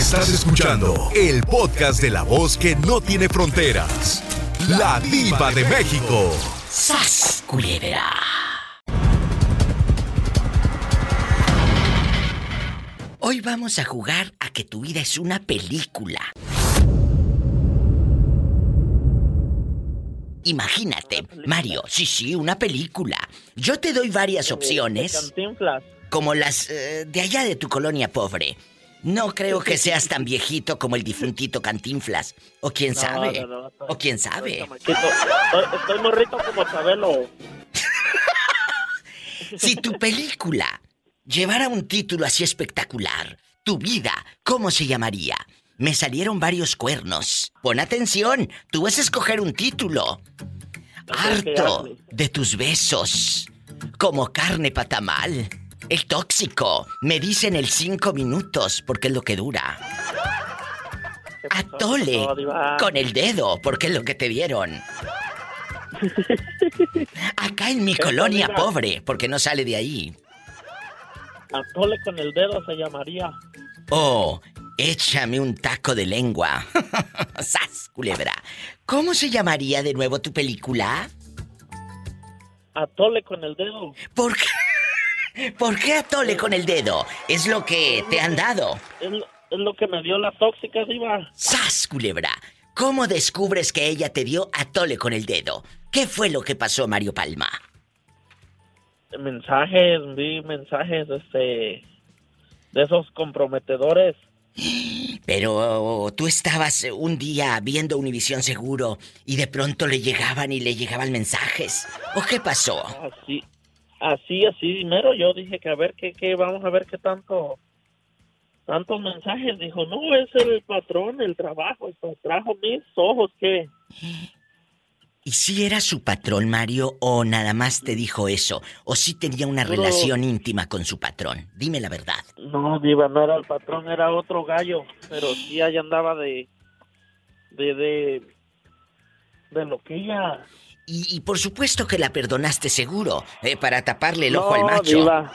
Estás escuchando el podcast de la voz que no tiene fronteras. La diva de México. ¡Sas, culebra! Hoy vamos a jugar a que tu vida es una película. Imagínate, Mario, sí, sí, una película. Yo te doy varias opciones. Como las eh, de allá de tu colonia pobre. No creo que seas tan viejito como el difuntito Cantinflas. O quién sabe. o quién sabe. Estoy, morrito como Chabelo. si tu película llevara un título así espectacular, tu vida, ¿cómo se llamaría? Me salieron varios cuernos. Pon atención, tú vas a escoger un título. Harto de tus besos. Como carne patamal. El tóxico. Me dicen el cinco minutos porque es lo que dura. Atole con el dedo porque es lo que te dieron. Acá en mi colonia pobre porque no sale de ahí. Atole con el dedo se llamaría. Oh, échame un taco de lengua. ¡Sas, culebra! ¿Cómo se llamaría de nuevo tu película? Atole con el dedo. ¿Por qué? ¿Por qué atole con el dedo? Es lo que te han dado. Es lo, que me dio la tóxica, Diva. ¡Sas, culebra! ¿Cómo descubres que ella te dio atole con el dedo? ¿Qué fue lo que pasó, Mario Palma? Mensajes, vi mensajes, este. de esos comprometedores. Pero tú estabas un día viendo Univisión Seguro y de pronto le llegaban y le llegaban mensajes. ¿O qué pasó? Así, así, así, primero yo dije que a ver qué, qué, vamos a ver qué tanto, tantos mensajes. Dijo, no, es el patrón, el trabajo, el trajo mis ojos, ¿qué? ¿Y si era su patrón, Mario, o nada más te dijo eso? ¿O si tenía una relación íntima con su patrón? Dime la verdad. No, Diva, no era el patrón, era otro gallo. Pero sí ahí andaba de. de. de. de lo Y, por supuesto que la perdonaste seguro, eh, para taparle el ojo al macho. Diva.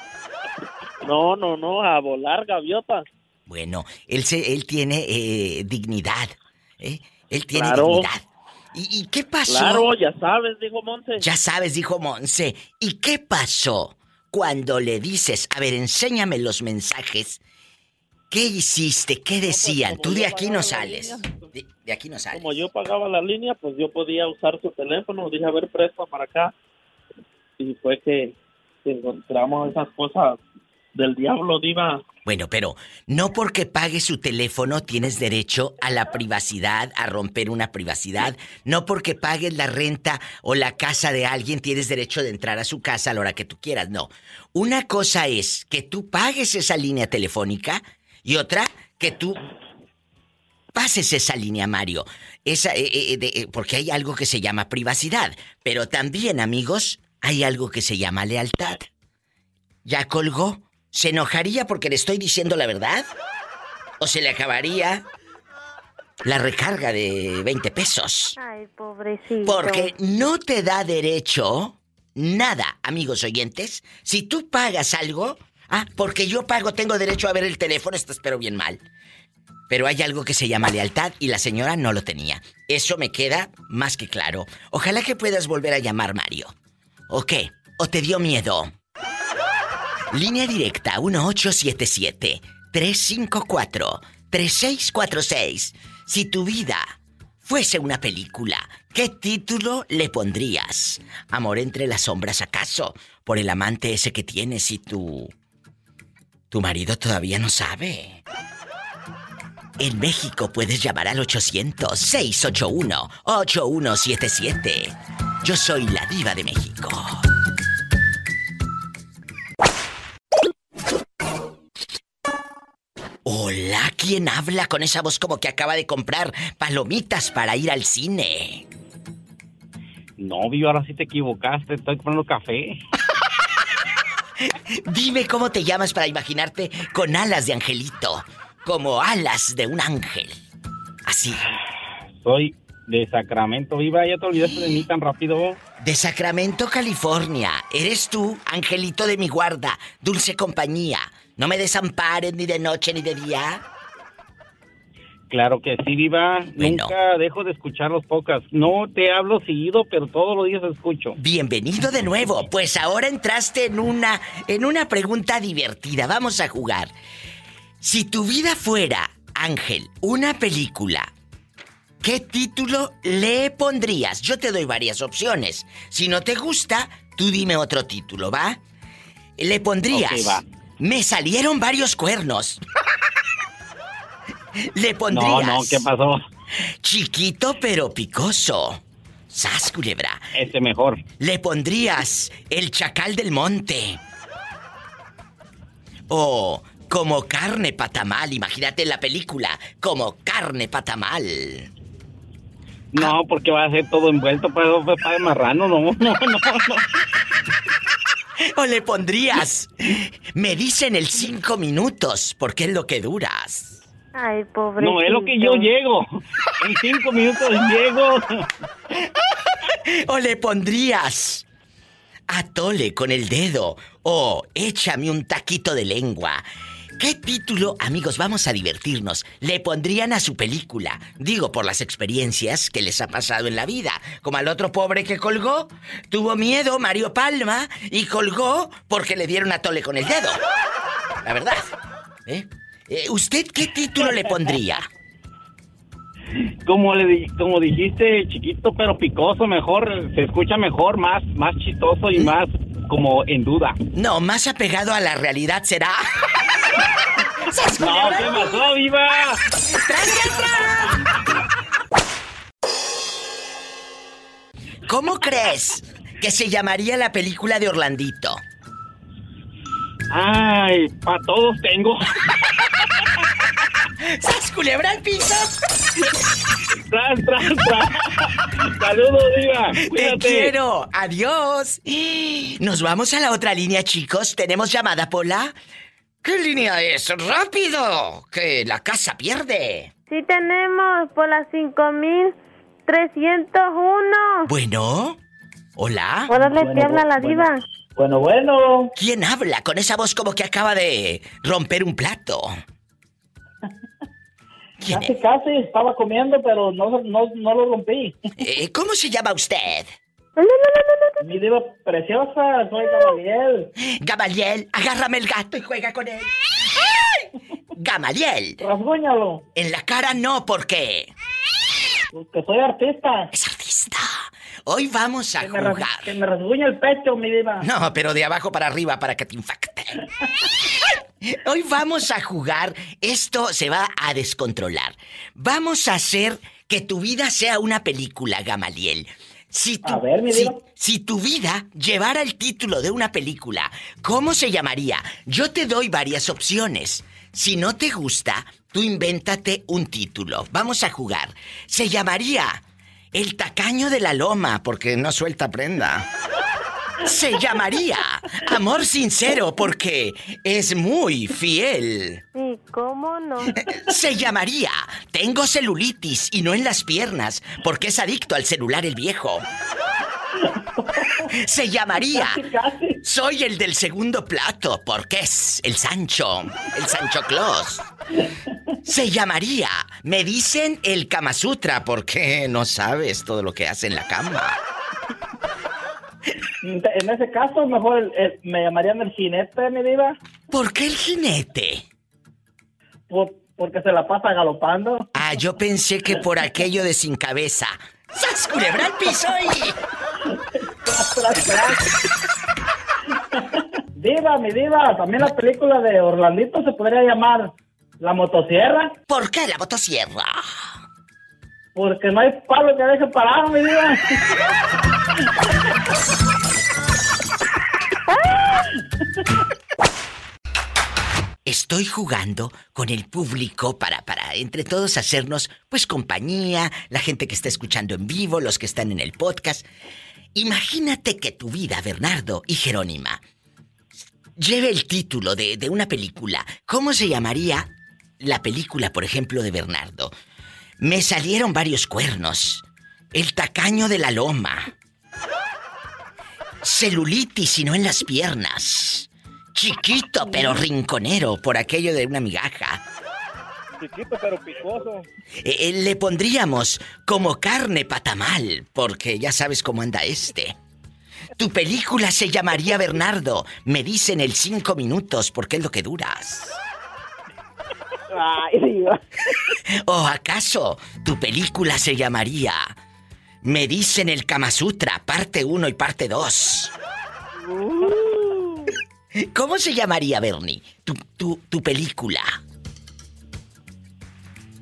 No, no, no, a volar gaviotas. Bueno, él, se, él tiene eh, dignidad. ¿eh? Él tiene dignidad. ¿Y, qué pasó? Claro, ya sabes, dijo Monse. Ya sabes, dijo Monse. ¿Y qué pasó cuando le dices, a ver, enséñame los mensajes? ¿Qué hiciste? ¿Qué pues, decían? Tú de aquí no sales. De, aquí no sales. Como yo pagaba la línea, pues yo podía usar su teléfono. Dije, a ver, presta para acá. Y fue que encontramos esas cosas del diablo, Diva. Bueno, pero no porque pagues su teléfono tienes derecho a la privacidad, a romper una privacidad. No porque pagues la renta o la casa de alguien tienes derecho de entrar a su casa a la hora que tú quieras. No. Una cosa es que tú pagues esa línea telefónica y otra que tú pases esa línea, Mario. Esa, eh, eh, eh, porque hay algo que se llama privacidad. Pero también, amigos, hay algo que se llama lealtad. ¿Ya colgó? ¿Se enojaría porque le estoy diciendo la verdad? ¿O se le acabaría la recarga de 20 pesos? Ay, pobrecito. Porque no te da derecho nada, amigos oyentes. Si tú pagas algo, ah, porque yo pago, tengo derecho a ver el teléfono, esto espero bien mal. Pero hay algo que se llama lealtad y la señora no lo tenía. Eso me queda más que claro. Ojalá que puedas volver a llamar, Mario. ¿O qué? ¿O te dio miedo? Línea directa 1877-354-3646. Si tu vida fuese una película, ¿qué título le pondrías? ¿Amor entre las sombras acaso? ¿Por el amante ese que tienes y tu... tu marido todavía no sabe? En México puedes llamar al 800-681-8177. Yo soy la diva de México. Hola, ¿quién habla con esa voz como que acaba de comprar palomitas para ir al cine? No, Vivo, ahora sí te equivocaste, estoy comprando café. Dime cómo te llamas para imaginarte con alas de angelito, como alas de un ángel. Así. Soy de Sacramento, Viva, ya te olvidaste de mí tan rápido. De Sacramento, California. Eres tú, angelito de mi guarda, dulce compañía. No me desamparen ni de noche ni de día. Claro que sí, Viva. Bueno. Nunca dejo de escuchar los podcasts. No te hablo seguido, pero todos los días escucho. Bienvenido de nuevo. Pues ahora entraste en una en una pregunta divertida. Vamos a jugar. Si tu vida fuera, Ángel, una película, ¿qué título le pondrías? Yo te doy varias opciones. Si no te gusta, tú dime otro título, ¿va? Le pondrías. Va. Me salieron varios cuernos. Le No, pondrías. no, ¿qué pasó? Chiquito pero picoso. Sas, culebra. Este mejor. Le pondrías el chacal del monte. O como carne patamal, imagínate la película, como carne patamal. No, porque va a ser todo envuelto para, para marrano, no, no, no, no. O le pondrías, me dicen el cinco minutos, porque es lo que duras. Ay, pobrecito. No, es lo que yo llego. En cinco minutos llego. O le pondrías, atole con el dedo, o échame un taquito de lengua. ¿Qué título, amigos, vamos a divertirnos, le pondrían a su película? Digo, por las experiencias que les ha pasado en la vida. Como al otro pobre que colgó, tuvo miedo, Mario Palma, y colgó porque le dieron atole con el dedo. La verdad. ¿Eh? Eh, ¿Usted qué título le pondría? Como le como dijiste, chiquito pero picoso, mejor, se escucha mejor, más, más chistoso y más como en duda. No, más apegado a la realidad será. ¡Sas, No! ¿qué pasó, viva? ¿Cómo crees que se llamaría la película de Orlandito? Ay, para todos tengo. ¡Sas culebra al piso! Tras, tras, tras. Saludos, diva. ¡Te Cuídate. quiero! ¡Adiós! Nos vamos a la otra línea, chicos. ¿Tenemos llamada, Pola? ¿Qué línea es? ¡Rápido! Que la casa pierde. Sí tenemos por las 5301. Bueno. ¿Hola? Hola, le Bueno, habla la bueno. diva. Bueno, bueno. ¿Quién habla con esa voz como que acaba de romper un plato? ¿Quién Casi, casi estaba comiendo, pero no, no, no lo rompí. Eh, ¿Cómo se llama usted? Mi diva preciosa, soy Gabriel. Gamaliel, agárrame el gato y juega con él. Gamaliel, Rasguñalo, en la cara no, porque que soy artista. es artista. Hoy vamos a Que me, jugar. que me rasguña el pecho, mi diva. No, pero de abajo para arriba para que te infecte. Hoy vamos a jugar. Esto se va a descontrolar. Vamos a hacer que tu vida sea una película, Gamaliel. Si tu, A ver, mi si, si tu vida llevara el título de una película, ¿cómo se llamaría? Yo te doy varias opciones. Si no te gusta, tú invéntate un título. Vamos a jugar. Se llamaría El tacaño de la loma, porque no suelta prenda. Se llamaría Amor Sincero porque es muy fiel. Sí, ¿cómo no? Se llamaría Tengo celulitis y no en las piernas porque es adicto al celular el viejo. Se llamaría. Soy el del segundo plato porque es el Sancho, el Sancho Claus. Se llamaría Me dicen el Kama Sutra porque no sabes todo lo que hace en la cama. En ese caso, mejor el- el- me llamarían el jinete, mi diva, ¿Por qué el jinete? por- porque se la pasa galopando. Ah, yo pensé que por aquello de sin cabeza. ¡Sas, culebra al piso y... Diva, mi diva, también la película de Orlandito se podría llamar La Motosierra, ¿Por qué la motosierra? porque no hay palo que deje parado, mi diva. Estoy jugando con el público para, para entre todos hacernos, pues, compañía, la gente que está escuchando en vivo, los que están en el podcast. Imagínate que tu vida, Bernardo y Jerónima, lleve el título de, de una película. ¿Cómo se llamaría la película, por ejemplo, de Bernardo? Me salieron varios cuernos. El tacaño de la loma. Celulitis y no en las piernas. Chiquito pero rinconero por aquello de una migaja. Chiquito pero picoso. Eh, eh, le pondríamos como carne patamal, porque ya sabes cómo anda este. Tu película se llamaría Bernardo. Me dicen el cinco minutos porque es lo que duras. Ay. ¿O acaso tu película se llamaría Me dicen el Kama Sutra, parte 1 y parte 2? Uh, ¿Cómo se llamaría, Bernie? Tu, tu, tu película.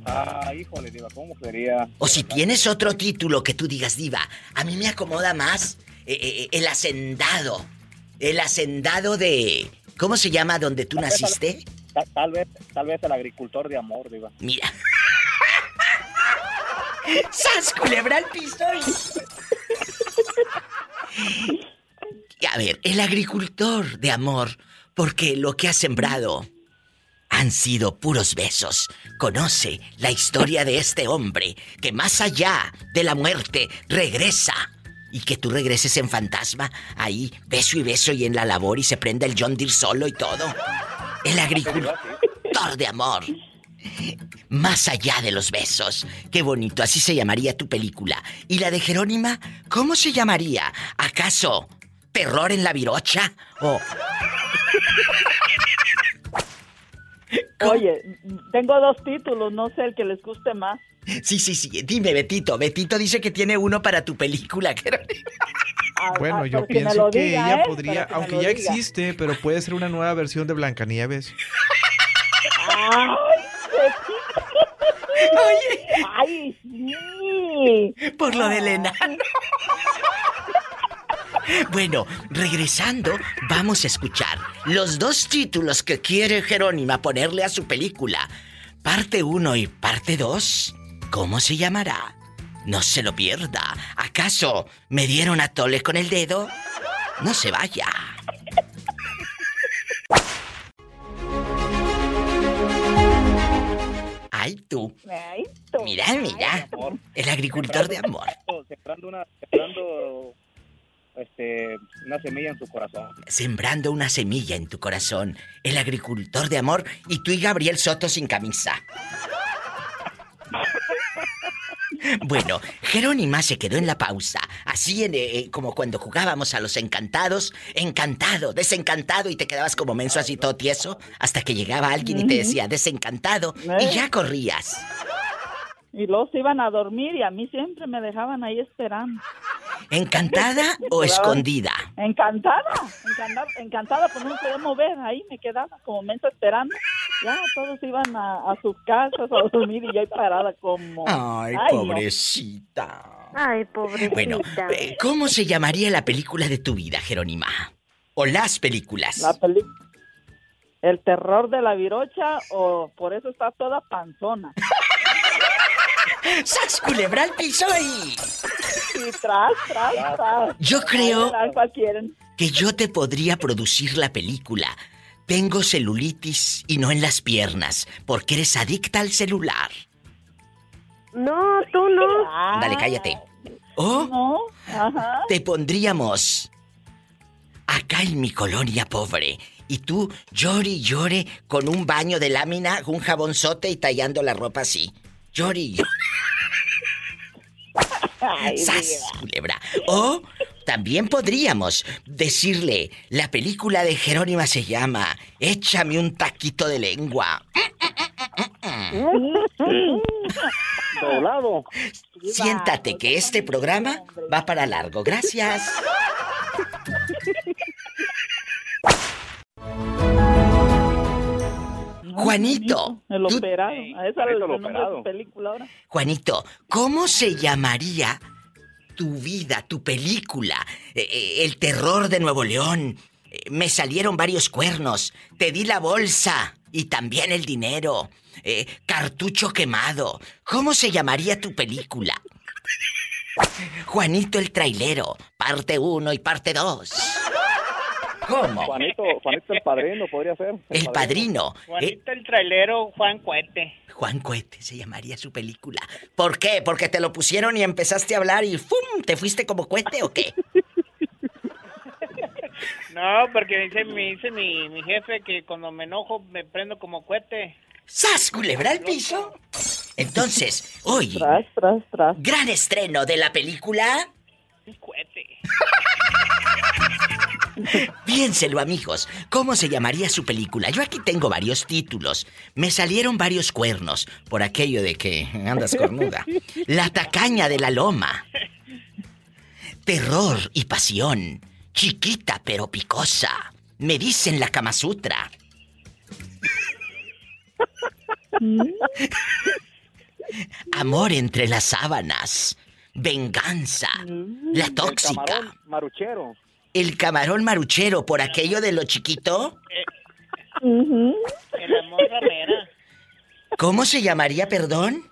Ah, híjole, Diva, ¿cómo sería? O si tienes otro título que tú digas, Diva, a mí me acomoda más eh, eh, el hacendado. El hacendado de. ¿Cómo se llama donde tú naciste? Tal, tal vez, tal vez el agricultor de amor, Diva. Mira. ¡Sas, culebra al piso! A ver, el agricultor de amor, porque lo que ha sembrado han sido puros besos. Conoce la historia de este hombre que más allá de la muerte regresa. Y que tú regreses en fantasma, ahí, beso y beso y en la labor y se prenda el John Deere solo y todo. El agricultor de amor. Más allá de los besos. Qué bonito, así se llamaría tu película. ¿Y la de Jerónima? ¿Cómo se llamaría? ¿Acaso terror en la virocha? ¿O Oye, tengo dos títulos, no sé el que les guste más. Sí, sí, sí. Dime, Betito. Betito dice que tiene uno para tu película. Ah, Bueno, ah, yo pienso que diga, ella ¿eh? podría, que aunque ya diga. existe, pero puede ser una nueva versión de Blancanieves. Ay, Oye, ay, sí. por lo de Elena. Bueno, regresando, vamos a escuchar los dos títulos que quiere Jerónima ponerle a su película. Parte 1 y parte 2. ¿Cómo se llamará? No se lo pierda. ¿Acaso me dieron a tole con el dedo? No se vaya. Ay, tú. Ay, tú. Mira, mira. El agricultor de amor. Sembrando una, sembrando, este, una semilla en su corazón. Sembrando una semilla en tu corazón. El agricultor de amor y tú y Gabriel Soto sin camisa. Bueno, Jerónima se quedó en la pausa, así en, eh, como cuando jugábamos a los encantados, encantado, desencantado y te quedabas como menso así todo tieso, hasta que llegaba alguien y te decía desencantado y ya corrías. Y luego se iban a dormir y a mí siempre me dejaban ahí esperando. ¿Encantada o escondida? Encantada, encantada, encantada, pues no me podía mover, ahí me quedaba como mensa esperando. Ya todos iban a, a sus casas a dormir y ahí parada como... Ay, pobrecita. Ay, pobrecita. Bueno, eh, ¿cómo se llamaría la película de tu vida, Jerónima? O las películas. La peli... El terror de la virocha o por eso está toda panzona. ¡Sas culebra al piso y... Y tras, tras, tras. Yo creo Ay, ¿Cuál quieren? que yo te podría producir la película. Tengo celulitis y no en las piernas, porque eres adicta al celular. No, tú no. Dale, cállate. O No, ajá. te pondríamos acá en mi colonia pobre. Y tú llore y llore con un baño de lámina, un jabonzote y tallando la ropa así. Llore y llore. Ay, ¡Sas, diva. culebra! O también podríamos decirle, la película de Jerónima se llama Échame un taquito de lengua. Doblado. Siéntate que este programa va para largo. Gracias. Juanito, El operado. A esa es el el nombre de operado. su película ahora. Juanito, ¿cómo se llamaría tu vida, tu película? Eh, eh, el terror de Nuevo León. Eh, me salieron varios cuernos. Te di la bolsa y también el dinero. Eh, cartucho quemado. ¿Cómo se llamaría tu película? Juanito el trailero, parte 1 y parte 2. ¿Cómo? Juanito, Juanito el padrino podría ser. El padrino. Juanito el trailero, Juan Cuete. Juan Cohete se llamaría su película. ¿Por qué? ¿Porque te lo pusieron y empezaste a hablar y ¡fum! ¿Te fuiste como cohete o qué? No, porque dice, me dice mi, mi jefe que cuando me enojo me prendo como cohete. ¡Sas, culebra al piso! Entonces, hoy, Tras, tras, tras. gran estreno de la película. Un cohete. Piénselo, amigos. ¿Cómo se llamaría su película? Yo aquí tengo varios títulos. Me salieron varios cuernos por aquello de que andas cornuda. La tacaña de la loma. Terror y pasión. Chiquita pero picosa. Me dicen la Kama Sutra. Amor entre las sábanas. Venganza. La tóxica. Camarón maruchero. El camarón maruchero por aquello de lo chiquito. El amor ramera. ¿Cómo se llamaría, perdón?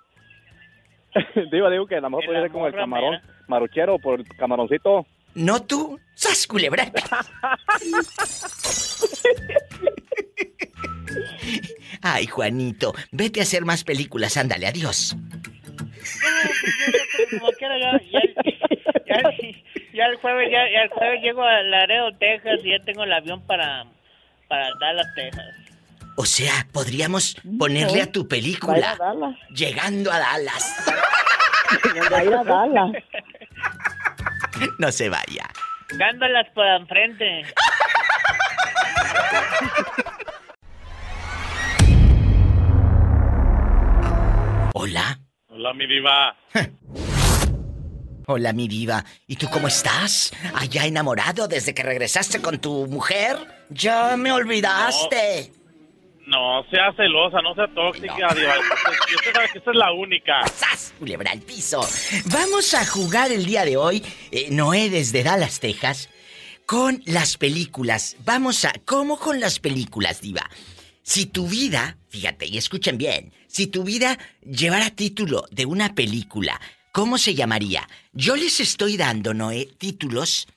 digo, digo que a lo mejor El podría ser como el camarón ramera. maruchero por el camaroncito. ¿No tú? ¡Sas, culebra! Ay, Juanito, vete a hacer más películas, ándale, adiós. Como quiera, ya, ya, ya, el jueves, ya, el jueves llego a Laredo, Texas y ya tengo el avión para, para Dallas, Texas. O sea, podríamos ponerle a tu película. Llegando a Dallas. Ir a Dallas. No se vaya. Dándolas por enfrente. Hola. Hola, mi diva. Hola, mi diva. ¿Y tú cómo estás? ¿Allá enamorado desde que regresaste con tu mujer? Ya me olvidaste. No sea celosa, no sea tóxica, diva. Usted, usted sabe que esta es la única. ¡Sas! Culebra al piso. Vamos a jugar el día de hoy, eh, Noé desde Dallas, Texas, con las películas. Vamos a... ¿Cómo con las películas, diva? Si tu vida, fíjate y escuchen bien, si tu vida llevara título de una película, ¿cómo se llamaría? Yo les estoy dando, Noé, títulos,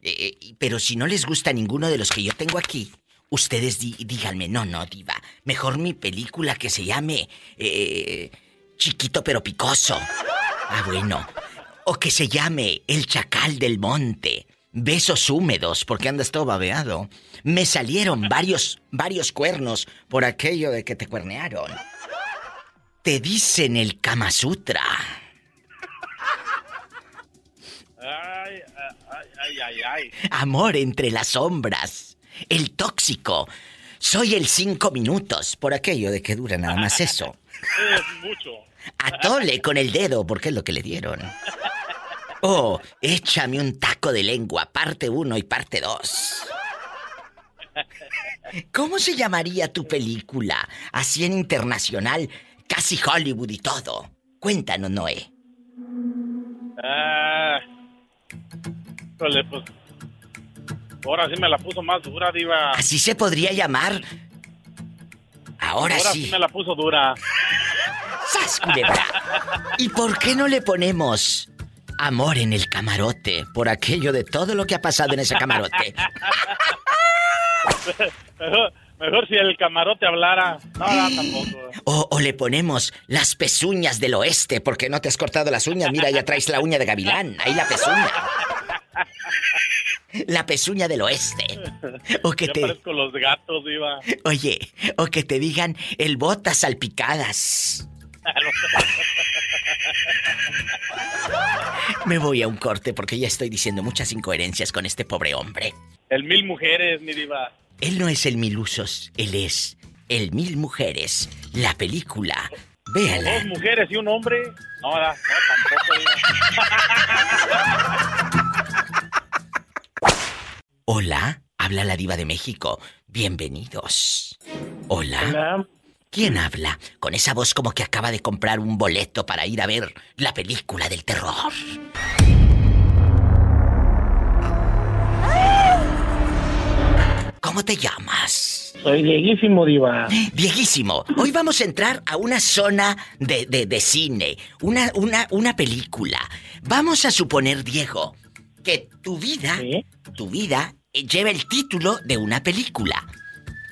eh, eh, pero si no les gusta ninguno de los que yo tengo aquí, ustedes díganme, no, no, diva, mejor mi película que se llame eh, Chiquito pero Picoso. Ah, bueno. O que se llame El Chacal del Monte. Besos húmedos, porque andas todo babeado. Me salieron varios, varios cuernos por aquello de que te cuernearon. Te dicen el Kama Sutra. Ay, ay, ay, ay, ay. Amor entre las sombras. El tóxico. Soy el cinco minutos, por aquello de que dura nada más eso. Es mucho. Atole con el dedo, porque es lo que le dieron. Oh, échame un taco de lengua, parte 1 y parte 2. ¿Cómo se llamaría tu película? Así en internacional, casi Hollywood y todo. Cuéntanos, Noé. Ah. Híjole, pues. Ahora sí me la puso más dura, diva. Así se podría llamar. Ahora, Ahora sí. sí me la puso dura. ¡Sas, culebra! ¿Y por qué no le ponemos amor en el camarote? Por aquello de todo lo que ha pasado en ese camarote. Mejor, si el camarote hablara. No, no, tampoco. O, o le ponemos las pezuñas del oeste, porque no te has cortado las uñas. Mira, ya traes la uña de gavilán. Ahí la pezuña. La pezuña del oeste. O que Ya te. parezco los gatos, diva. Oye, o que te digan el botas salpicadas. Me voy a un corte porque ya estoy diciendo muchas incoherencias con este pobre hombre. El mil mujeres, mi diva. Él no es el mil usos, él es el mil mujeres. La película. Véala. Dos mujeres y un hombre. No, no tampoco. Hola, habla la diva de México. Bienvenidos. Hola. Hola. ¿Quién habla? Con esa voz como que acaba de comprar un boleto para ir a ver la película del terror. ¿Cómo te llamas? Soy viejísimo, Diva. Viejísimo, hoy vamos a entrar a una zona de, de- de cine, una, una, una película. Vamos a suponer, Diego, que tu vida, Sí. tu vida, eh, lleva el título de una película.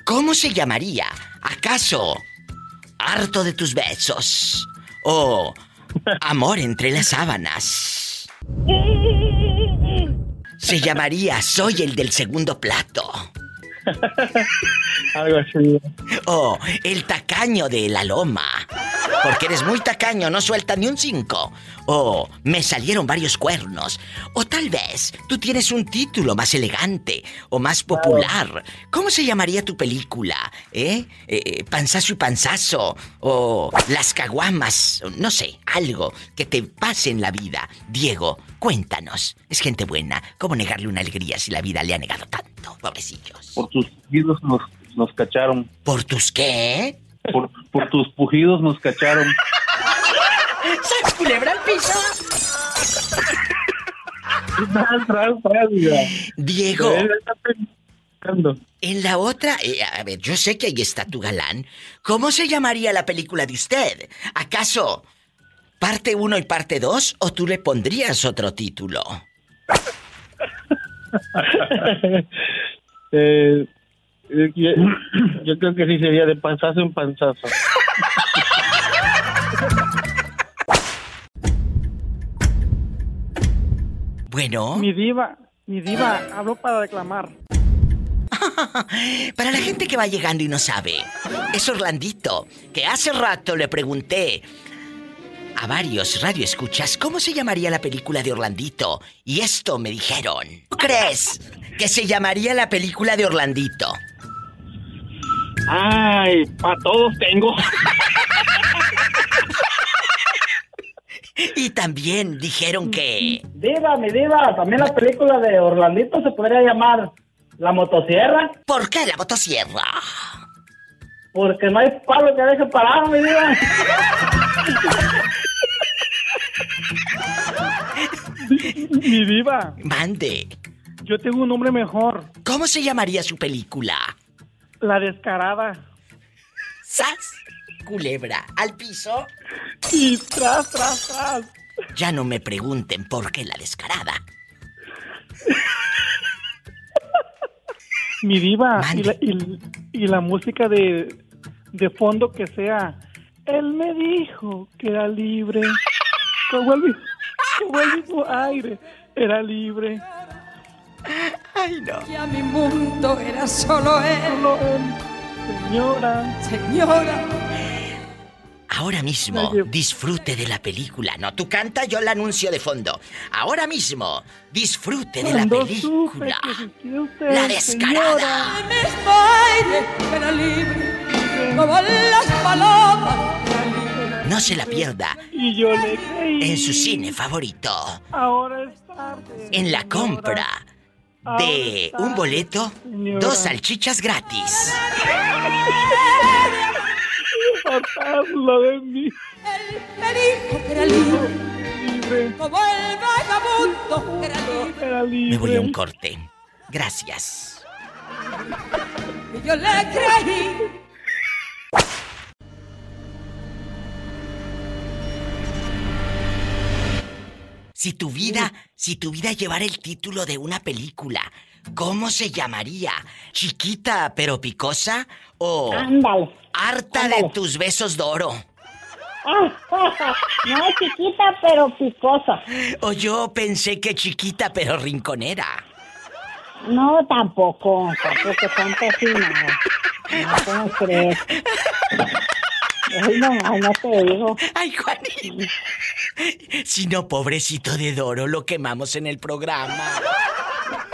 ¿Cómo se llamaría? ¿Acaso harto de tus besos? ¿O amor entre las sábanas? Se llamaría Soy el del segundo plato. Algo así. O el tacaño de la loma. Porque eres muy tacaño, no suelta ni un cinco. O me salieron varios cuernos. O tal vez tú tienes un título más elegante o más popular. ¿Cómo se llamaría tu película? ¿Eh? eh panzazo y panzazo. O las caguamas. No sé, algo que te pase en la vida. Diego, cuéntanos. Es gente buena. ¿Cómo negarle una alegría si la vida le ha negado tanto? Pobrecillos. Por tus pujidos nos, nos cacharon. ¿Por tus qué? Por, por tus pujidos nos cacharon. ¡Sas culebra al piso! Diego. En la otra, eh, a ver, yo sé que ahí está tu galán. ¿Cómo se llamaría la película de usted? ¿Acaso parte 1 y parte 2 o tú le pondrías otro título? eh, yo, yo, creo que sí sería de panzazo en panzazo. Bueno. Mi diva, mi diva, hablo para reclamar. para la gente que va llegando y no sabe, es Orlandito, que hace rato le pregunté a varios radioescuchas cómo se llamaría la película de Orlandito. Y esto me dijeron. ¿Tú crees que se llamaría la película de Orlandito? Ay, para todos tengo. Y también dijeron que. Diva, mi diva, también la película de Orlandito se podría llamar La Motosierra. ¿Por qué la motosierra? Porque no hay palo que deje parado, mi diva. mi diva. Mande. Yo tengo un nombre mejor. ¿Cómo se llamaría su película? La descarada. ¿Sas? Culebra. ¿Al piso? Y tras, tras, tras. Ya no me pregunten por qué la descarada. Mi diva. Y la, y, y la, música de, de fondo que sea. Él me dijo que era libre. Como el, como el mismo aire. Era libre. Ay, no. Y a mi mundo era solo él. Solo él. Señora. Señora. Ahora mismo disfrute de la película. No, tú canta, yo la anuncio de fondo. Ahora mismo disfrute de la película. La descarada. No se la pierda. Y yo le creí. En su cine favorito. Ahora es tarde. En la compra de un boleto, dos salchichas gratis. De mí. Era libre. Como el vagabundo era libre. Era libre. Me voy a un corte. Gracias. Y yo le creí. Si tu vida, si tu vida llevara el título de una película, ¿cómo se llamaría? ¿Chiquita pero picosa? ¿O Ándale. harta Ándale. de tus besos de oro? no chiquita, pero picosa. O yo pensé que chiquita pero rinconera. No, tampoco, tampoco no. No, ¿cómo crees? Ay, no, ay, no te digo. Ay, Juanita. Si no, pobrecito de Doro, lo quemamos en el programa.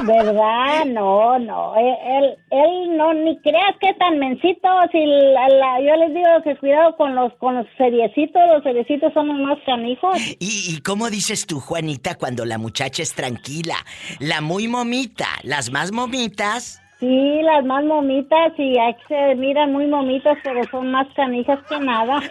¿Verdad? No, no. Él, él, él no, ni creas que tan mencito. Si la, la- yo les digo que cuidado con los, con los seriecitos. Los seriecitos son los más canijos. ¿Y, y cómo dices tú, Juanita, cuando la muchacha es tranquila? La muy momita, las más momitas. Sí, las más momitas y ahí se miran muy momitas, pero son más canijas que nada.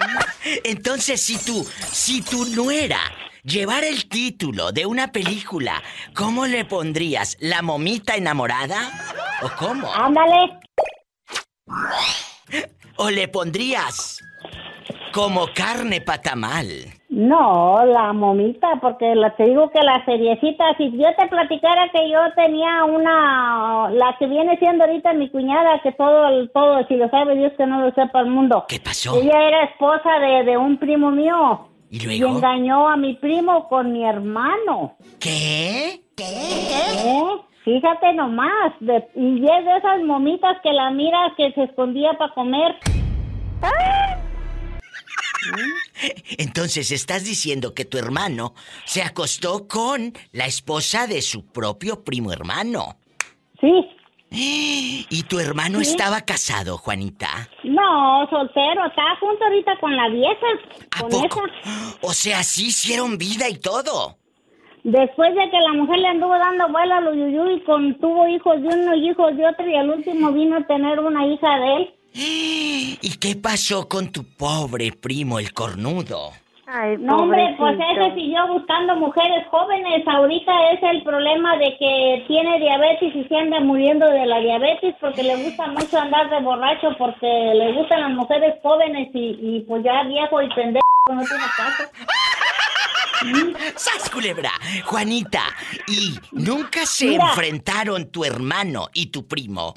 Entonces, si tú, si tu nuera llevara el título de una película, ¿cómo le pondrías? ¿La momita enamorada? ¿O cómo? Ándale. ¿O le pondrías como carne patamal? No, la momita, porque la, te digo que la seriecita, si yo te platicara que yo tenía una, la que viene siendo ahorita mi cuñada, que todo, el- todo, si lo sabe Dios que no lo sepa el mundo. ¿Qué pasó? Ella era esposa de, de un primo mío. ¿Y Y luego? engañó a mi primo con mi hermano. ¿Qué? ¿Eh? Sí, Fíjate nomás, de- y es de esas momitas que la miras que se escondía para comer. Entonces estás diciendo que tu hermano se acostó con la esposa de su propio primo hermano. Sí. ¿Y tu hermano Sí. estaba casado, Juanita? No, soltero, está junto ahorita con la vieja. Con esa. O sea, sí hicieron vida y todo. Después de que la mujer le anduvo dando vuelo a los yuyuy, con tuvo hijos de uno y hijos de otro, y al último vino a tener una hija de él. ¿Y qué pasó con tu pobre primo, el cornudo? Ay, No, hombre, pues ese siguió buscando mujeres jóvenes. Ahorita es el problema de que tiene diabetes y se anda muriendo de la diabetes porque le gusta mucho andar de borracho porque le gustan las mujeres jóvenes y, y pues ya viejo y pendejo no tiene caso. ¡Sas, culebra! Juanita, ¿y nunca se Mira. enfrentaron tu hermano y tu primo?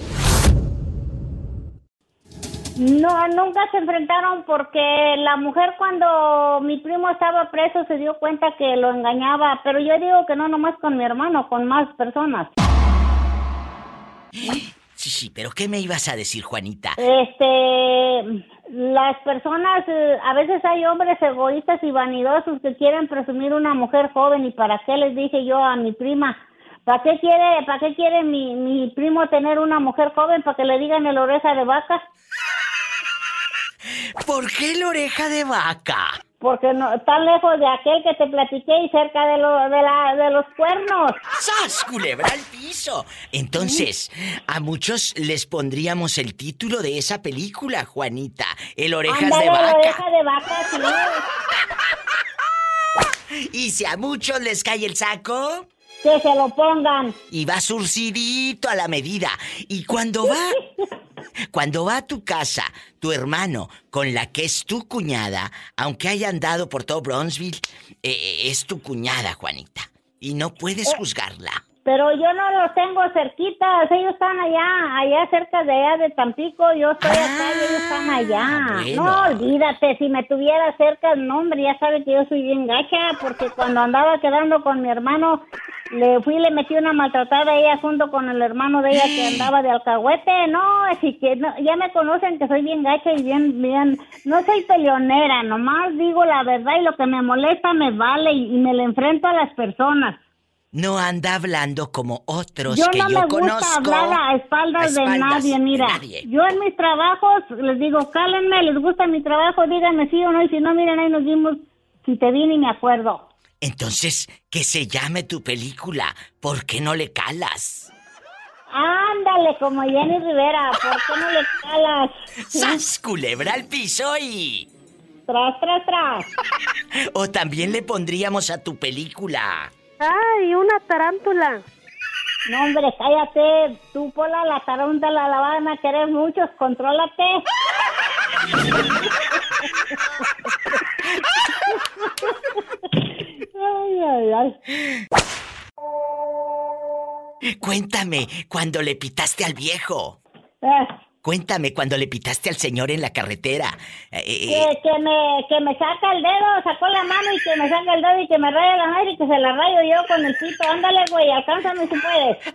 No, nunca se enfrentaron porque la mujer cuando mi primo estaba preso se dio cuenta que lo engañaba, pero yo digo que no nomás con mi hermano, con más personas. Sí, sí, pero ¿qué me ibas a decir, Juanita? Este, las personas, eh, a veces hay hombres egoístas y vanidosos que quieren presumir una mujer joven y para qué les dije yo a mi prima, ¿para qué quiere, para qué quiere mi, mi primo tener una mujer joven para que le digan el oreja de vaca? ¿Por qué la oreja de vaca? Porque no, tan lejos de aquel que te platiqué y cerca de, lo, de, la, de los cuernos. ¡Sas, culebra al piso! Entonces, a muchos les pondríamos el título de esa película, Juanita. El orejas Ándale, de vaca. oreja de vaca, sí. Y si a muchos les cae el saco, Que se lo pongan. y va surcidito a la medida. Y cuando va, cuando va a tu casa, tu hermano, con la que es tu cuñada, aunque haya andado por todo Bronzeville, eh, eh, es tu cuñada, Juanita. Y no puedes juzgarla. Pero yo no los tengo cerquitas, ellos están allá, allá cerca de allá de Tampico, yo estoy acá y ellos están allá. bueno. No, olvídate, si me tuviera cerca, no hombre, ya sabe que yo soy bien gacha, porque cuando andaba quedando con mi hermano, le fui y le metí una maltratada a ella junto con el hermano de ella que andaba de alcahuete, no, así que no, ya me conocen que soy bien gacha y bien, bien, no soy peleonera, nomás digo la verdad y lo que me molesta me vale y, y me le enfrento a las personas. No anda hablando como otros Yo que no yo me gusta conozco. hablar a espaldas, A de espaldas nadie, de mira. nadie. Yo en mis trabajos les digo, cálenme, les gusta mi trabajo, díganme sí o no, y si no, miren, ahí nos vimos, si te vi ni me acuerdo. Entonces, que se llame tu película. ¿Por qué no le calas? Ándale, como Jenny Rivera, ¿por qué no le calas? ¡Sas, culebra al piso y... Tras, tras, tras. O también le pondríamos a tu película. Ay, una tarántula. No, hombre, cállate. Tú, Pola, la tarántula la van a querer muchos. Contrólate. ay, ay, ay. Cuéntame, cuando le pitaste al viejo. Eh, Cuéntame cuando le pitaste al señor en la carretera. Eh, eh, que, que me, que me saca el dedo, sacó la mano y que me saca el dedo y que me raya la madre y que se la rayo yo con el pito. Ándale, güey, alcánzame si puedes.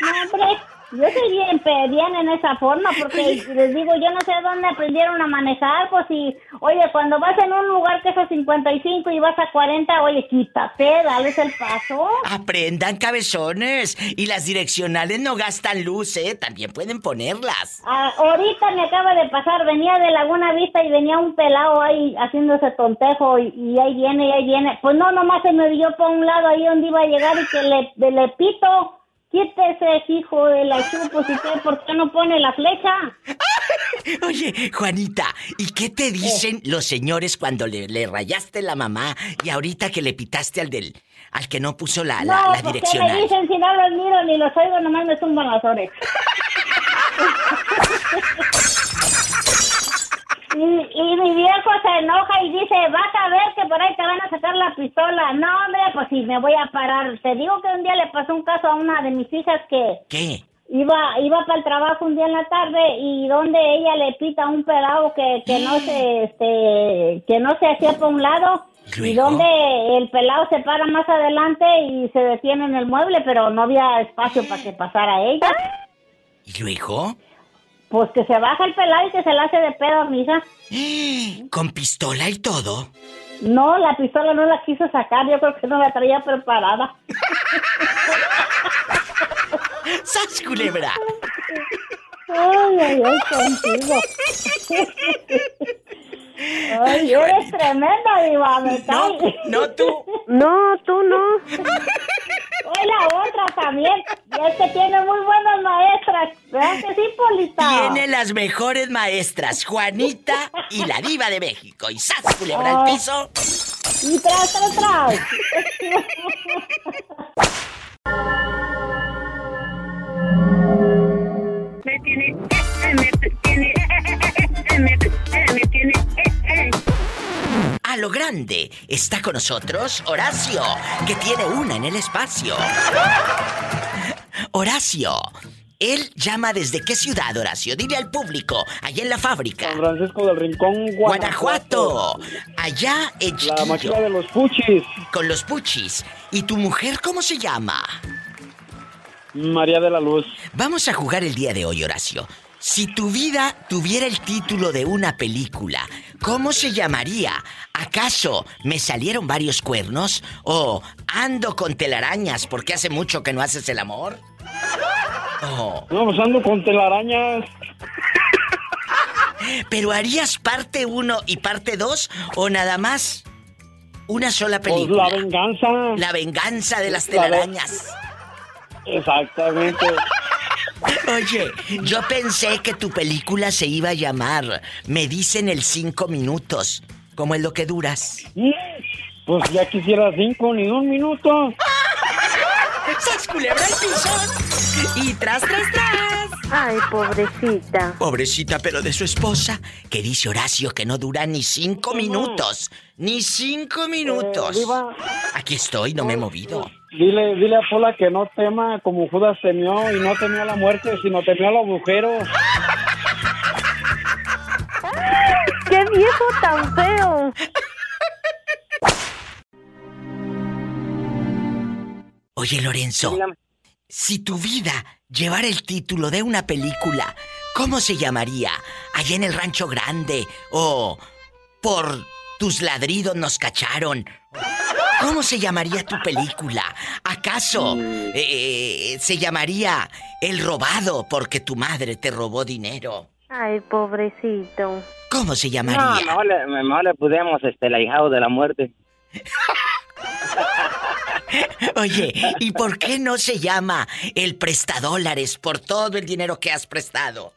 No, hombre, yo soy bien, bien en esa forma porque les digo, yo no sé dónde aprendieron a manejar, pues si, oye, cuando vas en un lugar que es a 55 y vas a 40, oye, quítate, dales el paso. Aprendan cabezones. Y las direccionales no gastan luz, ¿eh? También pueden ponerlas. Ah, ahorita me acaba de pasar, venía de Laguna Vista y venía un pelado ahí haciéndose tontejo y, y ahí viene, y ahí viene. Pues no, nomás se me vio por un lado ahí donde iba a llegar y que le, le pito. Quítese, hijo de la chupos y qué, ¿por qué no pone la flecha? Oye, Juanita, ¿y qué te dicen los señores cuando le, le rayaste la mamá y ahorita que le pitaste al del al que no puso la, la, no, la pues ¿qué me dicen si no los miro ni los oigo, nomás me zumban las orejas. Y, y mi viejo se enoja y dice, vas a ver que por ahí te van a sacar la pistola. No, hombre, pues si me voy a parar. Te digo que un día le pasó un caso a una de mis hijas que ¿Qué? iba iba para el trabajo un día en la tarde y donde ella le pita un pelado que, que no se este que no se hacía por un lado Y donde el pelado se para más adelante y se detiene en el mueble, pero no había espacio para que pasara ella. ¿Y luego? Pues que se baja el pelado y que se la hace de pedo, misa. ¿Con pistola y todo? No, la pistola no la quiso sacar, yo creo que no la traía preparada. ¡Sas, culebra! Ay, ay, ay, contigo. Ay, eres tremenda, diva, me cae. No, tú. No, tú no. Hoy la otra también. Y es que tiene muy buenas maestras. ¿Verdad que sí, Polita? Tiene las mejores maestras, Juanita y la diva de México. Y ¡sas, culebra al Ay. piso! Y tras, tras, tras. Me tiene, me tiene, me tiene, A lo grande está con nosotros Horacio, que tiene una en el espacio. Horacio, él llama desde qué ciudad, Horacio? Dile al público, allá en la fábrica. San Francisco del Rincón, Guanajuato. Allá en La máquina de los puchis. Con los puchis. ¿Y tu mujer cómo se llama? María de la Luz. Vamos a jugar el día de hoy, Horacio. Si tu vida tuviera el título de una película, ¿cómo se llamaría? ¿Acaso me salieron varios cuernos? ¿O ando con telarañas porque hace mucho que no haces el amor? ¿O No, pues ando con telarañas. ¿Pero harías parte 1 y parte 2 o nada más una sola Pues película? la venganza. La venganza de las La telarañas. Exactamente. Oye, yo pensé que tu película se iba a llamar Me dicen el cinco minutos, como es lo que duras. Pues ya quisiera cinco ni un minuto. ¡Sas culebra al piso! Y tras, tras, tras. Ay, pobrecita. Pobrecita, pero de su esposa, que dice Horacio que no dura ni cinco minutos. Ni cinco minutos. Eh, Diva. Aquí estoy, no me he movido. Dile, dile a Pola que no tema como Judas temió y no temió la muerte, sino temió al agujero. ¡Qué viejo tan feo! Oye, Lorenzo. Si tu vida llevara el título de una película, ¿cómo se llamaría? ¿Allá en el rancho grande? ¿O por tus ladridos nos cacharon? ¿Cómo se llamaría tu película? ¿Acaso eh, se llamaría El robado porque tu madre te robó dinero? Ay, pobrecito. ¿Cómo se No, llamaría? mejor le, mejor le pusimos este, el ahijado de la muerte. Oye, ¿y por qué no se llama El prestadólares por todo el dinero que has prestado?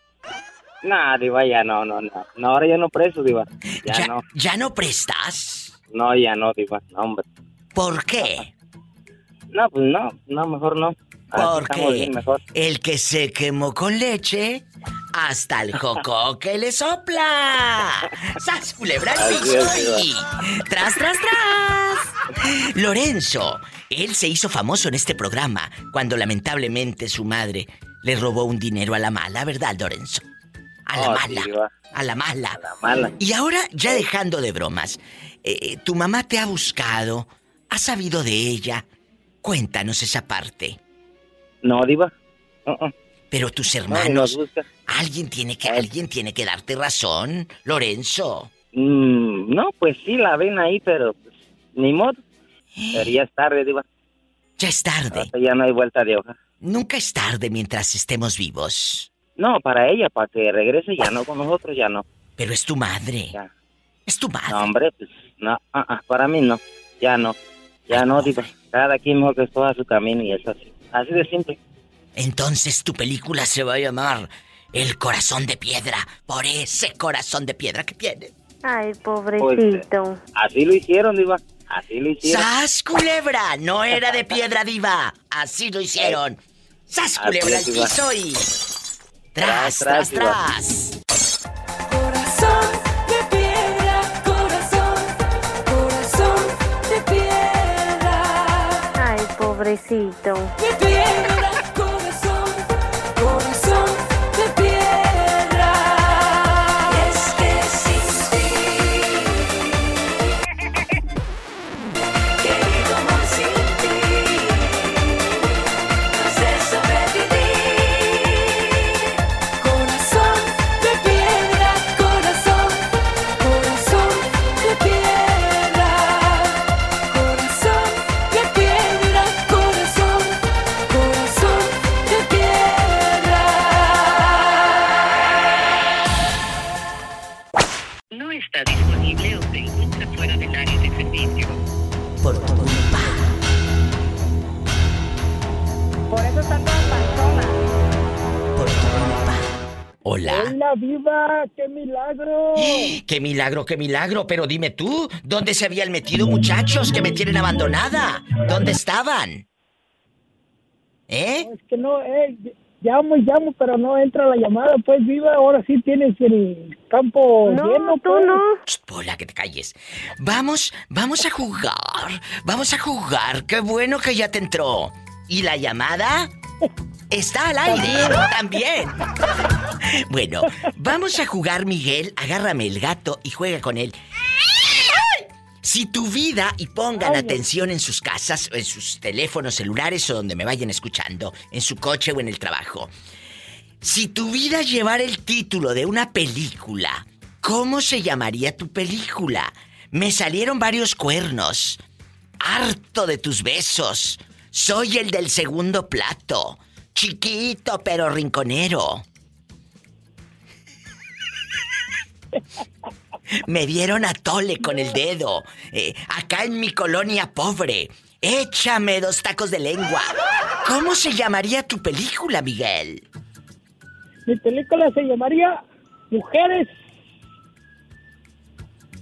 No, Diva, ya no, no, no. No, ahora ya no preso, Diva. Ya, ¿Ya, no. ¿Ya no prestas? No, ya no, Diva. No, hombre. ¿Por qué? No, pues no, no, mejor no. Porque mejor. el que se quemó con leche, hasta el coco que le sopla. ¡Sas, culebra al Así piso es, y... ¡Tras, tras, tras! Lorenzo, él se hizo famoso en este programa cuando lamentablemente su madre le robó un dinero a la mala, ¿verdad, Lorenzo? A la Oh, sí, mala. Diva. A la mala. mala. Y ahora, ya dejando de bromas, eh, tu mamá te ha buscado, has sabido de ella. Cuéntanos esa parte. No, Diva. Uh-uh. Pero tus No, hermanos, busca. alguien tiene que, alguien tiene que darte razón, Lorenzo. Mm, no, pues sí, la ven ahí, pero pues, ni modo. Pero ya es tarde, Diva. Ya es tarde. Ya no hay vuelta de hoja. Nunca es tarde mientras estemos vivos. No, para ella, para que regrese, ya no, con nosotros ya no. Pero es tu madre. Ya. Es tu madre. No, hombre, pues, no, ah, ah, para mí no, ya no, ya no, Diva. Cada quien mejor que escoja su camino y es así. Así de simple. Entonces tu película se va a llamar El corazón de piedra, por ese corazón de piedra que tiene. Ay, pobrecito. Así lo hicieron, Diva. Así lo hicieron. ¡Sas, culebra! No era de piedra diva. Así lo hicieron. ¡Sas, culebra al piso y... Tras, Tras, tras. Corazón de piedra, corazón, corazón de piedra. Ay, pobrecito. De piedra, Hola. ¡Hola, viva! ¡Qué milagro! ¡Qué milagro, qué milagro! Pero dime tú, ¿dónde se habían metido muchachos que me tienen abandonada? ¿Dónde estaban? ¿Eh? Es que no, eh, llamo y llamo, pero no entra la llamada, pues viva, ahora sí tienes el campo lleno, pues. Shh, Pola, que te calles. Vamos, vamos a jugar. Vamos a jugar. Qué bueno que ya te entró. ¿Y la llamada? Está al aire también. Bueno, vamos a jugar, Miguel. Agárrame el gato y juega con él. Si tu vida, y pongan atención en sus casas, en sus teléfonos celulares o donde me vayan escuchando, en su coche o en el trabajo. Si tu vida llevara el título de una película, ¿cómo se llamaría tu película? Me salieron varios cuernos. Harto de tus besos. Soy el del segundo plato. Chiquito pero rinconero. Me dieron a tole con el dedo. Eh, acá en mi colonia pobre. Échame dos tacos de lengua. ¿Cómo se llamaría tu película, Miguel? Mi película se llamaría Mujeres.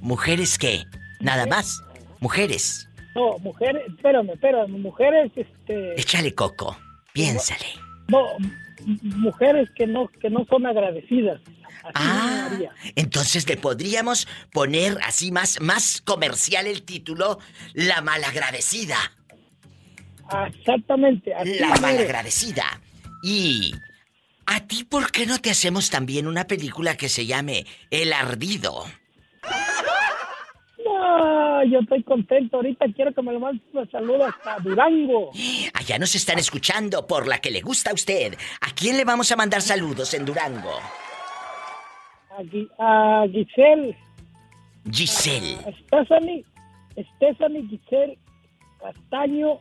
¿Mujeres qué? Nada más. Mujeres. No, mujeres, espérame, espérame, mujeres, este... Échale coco. Piénsale. No, mujeres que no, que no son agradecidas. Así Ah, entonces le podríamos poner así más, más comercial el título La malagradecida. Ah, Exactamente. La malagradecida. Y ¿a ti por qué no te hacemos también una película que se llame El ardido? No, yo estoy contento. Ahorita quiero que me lo mandes un saludo hasta Durango. Allá nos están escuchando por la que le gusta a usted. ¿A quién le vamos a mandar saludos en Durango? A, Gui- a Giselle. Giselle. a Stephanie. Stephanie Giselle Castaño.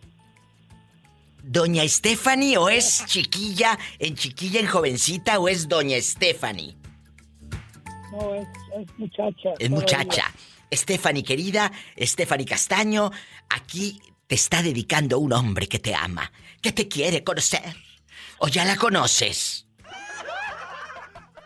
¿Doña Stephanie o es chiquilla en chiquilla en jovencita o es Doña Stephanie? No, es, es muchacha. Es todavía. Stephanie querida, Stephanie Castaño, aquí te está dedicando un hombre que te ama, que te quiere conocer. ¿O ya la conoces?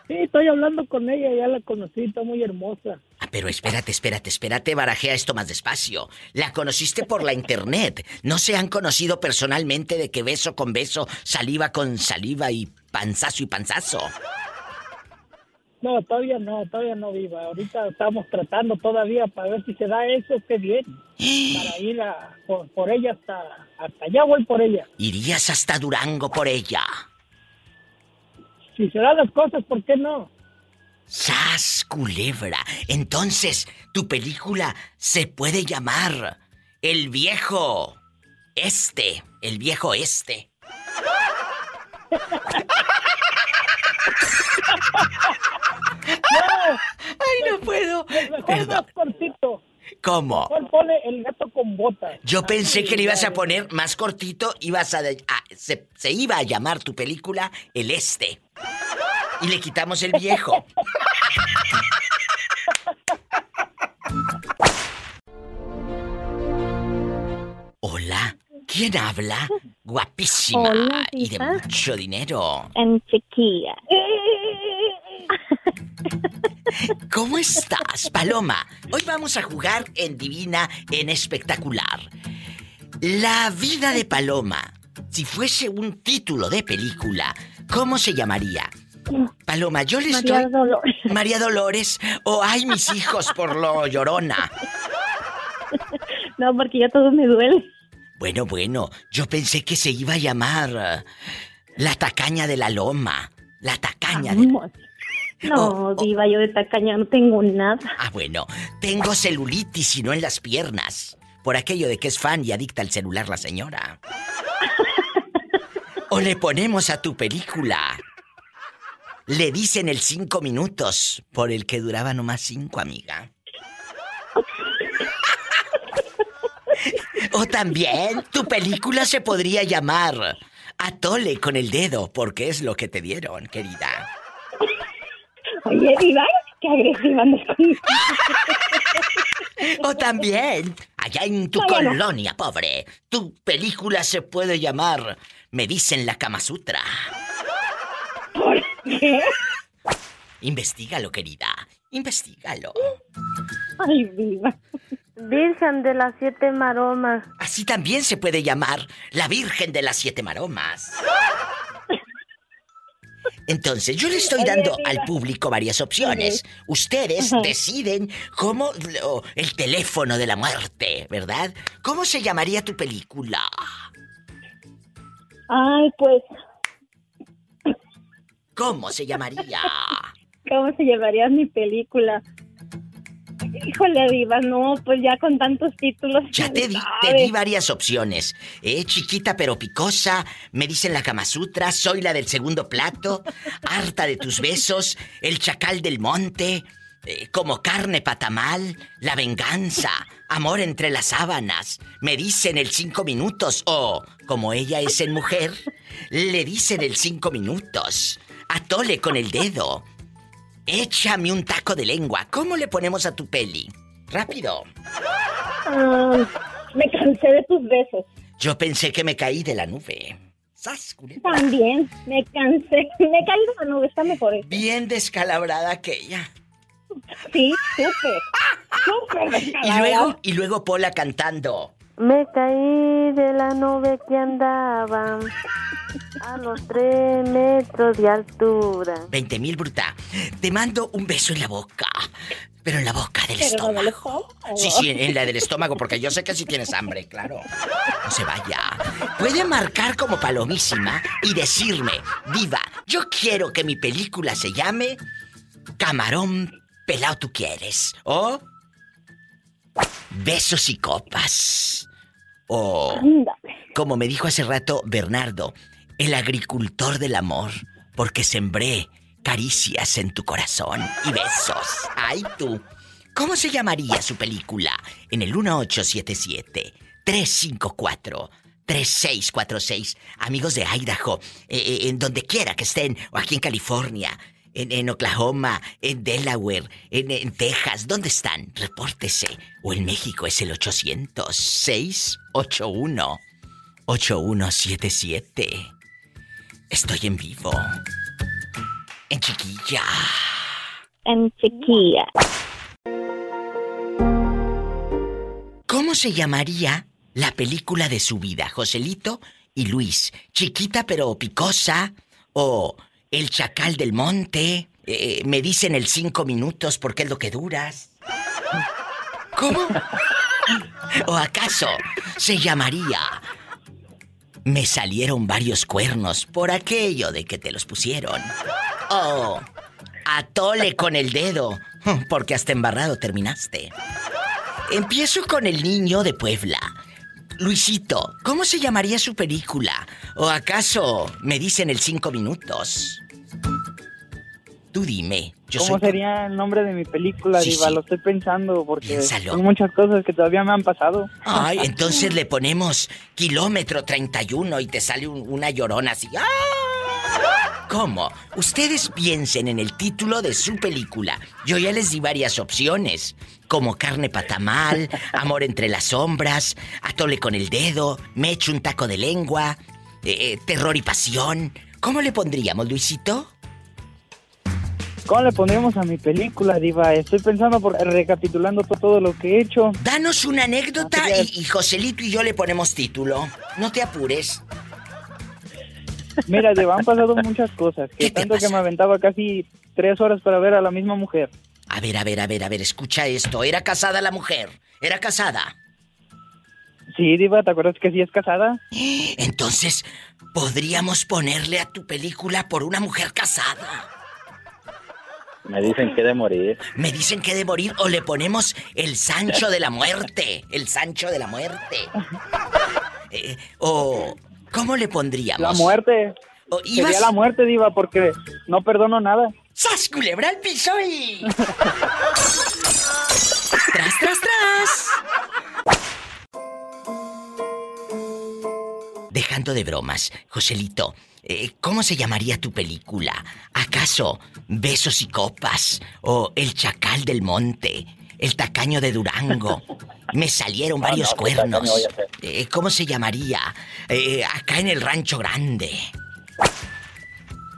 Sí, estoy hablando con ella, ya la conocí, está muy hermosa. Ah, pero espérate, espérate, espérate, barajea esto más despacio. La conociste por la internet. No se han conocido personalmente de que beso con beso, saliva con saliva y panzazo y panzazo. No, todavía no, todavía no viva. Ahorita estamos tratando todavía para ver si se da eso, qué bien. Para ir a, por, por ella hasta, hasta allá voy por ella. Irías hasta Durango por ella. Si se dan las cosas, ¿por qué no? ¡Sas, culebra! Entonces, tu película se puede llamar El viejo este. El viejo este. ¡Ay, no puedo! Mejor más cortito. ¿Cómo? Mejor pone el gato con botas. Yo pensé que le ibas a poner más cortito, ibas a, a- se, se iba a llamar tu película El Este. Y le quitamos el viejo. ¿quién habla? Guapísima Hola, y de mucho dinero. En chiquilla. ¿Cómo estás, Paloma? Hoy vamos a jugar en Divina, en Espectacular. La vida de Paloma, si fuese un título de película, ¿cómo se llamaría? Paloma, yo le María estoy... Dolores. María Dolores. O ay, mis hijos por lo llorona. No, porque ya todo me duele. Bueno, bueno, yo pensé que se iba a llamar eh, La tacaña de la loma. La tacaña de... No, diva, yo de tacaña no tengo nada. Ah, bueno, tengo celulitis y no en las piernas. Por aquello de que es fan y adicta al celular la señora. O le ponemos a tu película. Le dicen el cinco minutos, por el que duraba nomás cinco, amiga. O también tu película se podría llamar Atole con el dedo, porque es lo que te dieron, querida. Oye, diva, qué agresiva. O también, allá en tu colonia, pobre, tu película se puede llamar Me dicen la Kama Sutra. ¿Por qué? Investígalo, querida. Investígalo. Ay, viva. Virgen de las siete maromas. Así también se puede llamar la Virgen de las Siete Maromas. Entonces, yo le estoy dando al público varias opciones. Ustedes deciden cómo el teléfono de la muerte, ¿verdad? ¿Cómo se llamaría tu película? Ay, pues, ¿Cómo se llamaría? ¿cómo se llamaría mi película? Híjole, Diva, no, pues ya con tantos títulos. Ya te di, te di varias opciones. Eh, chiquita pero picosa, me dicen la Kama Sutra, soy la del segundo plato, harta de tus besos, el chacal del monte, eh, como carne patamal, la venganza, amor entre las sábanas, me dicen el cinco minutos, o, como ella es en mujer, le dicen el cinco minutos, atole con el dedo. Échame un taco de lengua. ¿Cómo le ponemos a tu peli? Rápido. Me cansé de tus besos. Yo pensé que me caí de la nube. ¡Sas! También, me cansé. Me caí de la nube, está mejor. eso. Bien descalabrada aquella. Sí, súper. Súper Y luego, y luego Pola cantando. Me caí de la nube que andaba a los tres metros de altura. 20 mil bruta. Te mando un beso en la boca. Pero en la boca del Pero estómago. Sí, sí, en, la del estómago, porque yo sé que si tienes hambre, claro. No se vaya. Puede marcar como palomísima y decirme, Diva, yo quiero que mi película se llame Camarón Pelao Tú Quieres. O Besos y Copas. O, como me dijo hace rato Bernardo, el agricultor del amor, porque sembré caricias en tu corazón y besos. ¡Ay tú! ¿Cómo se llamaría su película? En el 1877-354-3646. Amigos de Idaho, eh, eh, en donde quiera que estén, o aquí en California, en, en Oklahoma, en Delaware, en, en Texas, ¿dónde están? Repórtese. O en México es el 800-681-8177. Estoy en vivo. En chiquilla. En chiquilla. ¿Cómo se llamaría la película de su vida, Joselito y Luis? ¿Chiquita pero picosa? ¿O El Chacal del Monte? Eh, me dicen el cinco minutos porque es lo que duras. ¿Cómo? ¿O acaso se llamaría Me salieron varios cuernos por aquello de que te los pusieron? ¿O Atole con el dedo porque hasta embarrado terminaste? Empiezo con el niño de Puebla. Luisito, ¿cómo se llamaría su película? ¿O acaso me dicen el cinco minutos? Tú dime. Yo ¿Cómo soy... sería el nombre de mi película, Sí, Diva? sí. Lo estoy pensando porque Piénsalo. son muchas cosas que todavía me han pasado. Ay, entonces le ponemos kilómetro 31 y te sale un- una llorona así. ¡Ah! ¿Cómo? Ustedes piensen en el título de su película. Yo ya les di varias opciones, como carne patamal, amor entre las sombras, atole con el dedo, me echo un taco de lengua, eh, eh, terror y pasión. ¿Cómo le pondríamos, Luisito? ¿Cómo le pondríamos a mi película, Diva? Estoy pensando, por, recapitulando to- todo lo que he hecho. Danos una anécdota y, y Joselito y yo le ponemos título. No te apures. Mira, Diva, han pasado muchas cosas. Que tanto que me aventaba casi tres horas para ver a la misma mujer. A ver, a ver, a ver, a ver, escucha esto. ¿Era casada la mujer? ¿Era casada? Sí, Diva, ¿te acuerdas que sí es casada? Entonces, podríamos ponerle a tu película por una mujer casada. Me dicen que de morir. Me dicen que de morir o le ponemos el Sancho de la muerte. El Sancho de la muerte. Eh, o, ¿cómo le pondríamos? La muerte. O Sería la muerte, Diva, porque no perdono nada. ¡Sas, culebra al piso y... ¡Tras, tras, tras! dejando de bromas, Joselito, eh, ¿cómo se llamaría tu película? ¿Acaso Besos y Copas? ¿O El Chacal del Monte? ¿El Tacaño de Durango? Me salieron No, varios no, ¿qué tacaño cuernos. Eh, ¿Cómo se llamaría? Eh, acá en el Rancho Grande.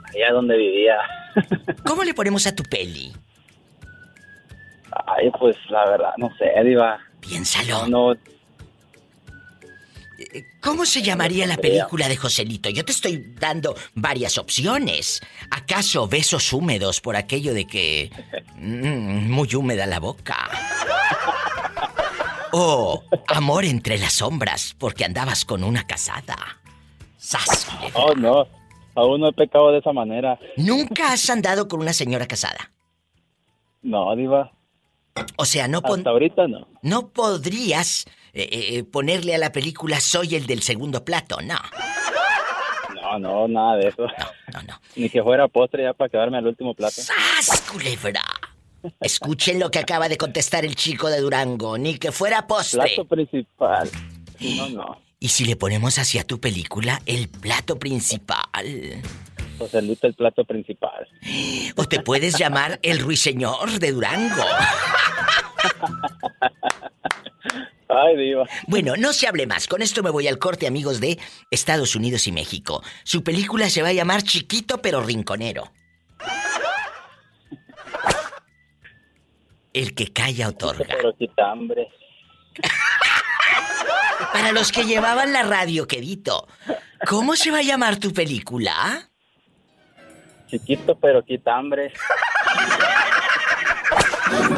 Allá donde vivía. ¿Cómo le ponemos a tu peli? Ay, pues la verdad, no sé, Diva. Piénsalo. No, no, ¿Cómo se llamaría la película de Joselito? Yo te estoy dando varias opciones. ¿Acaso besos húmedos por aquello de que... mm, muy húmeda la boca? ¿O amor entre las sombras porque andabas con una casada? ¡Sas! oh, no. Aún no he pecado de esa manera. ¿Nunca has andado con una señora casada? No, Diva. O sea, no Hasta ahorita no. no podrías eh, eh, ponerle a la película Soy el del segundo plato, no. No, no, nada de eso. Ni que fuera postre ya para quedarme al último plato. ¡Sas, culebra! Escuchen lo que acaba de contestar el chico de Durango, ni que fuera postre. Plato principal. No, no. Y si le ponemos hacia tu película el plato principal. Joselito el plato principal. O te puedes llamar el ruiseñor de Durango. Ay, Diva. Bueno, no se hable más. Con esto me voy al corte, amigos de Estados Unidos y México. Su película se va a llamar Chiquito pero Rinconero. El que calla otorga. Pero quita hambre. Para los que llevaban la radio, quedito, ¿cómo se va a llamar tu película? Chiquito pero quita hambre.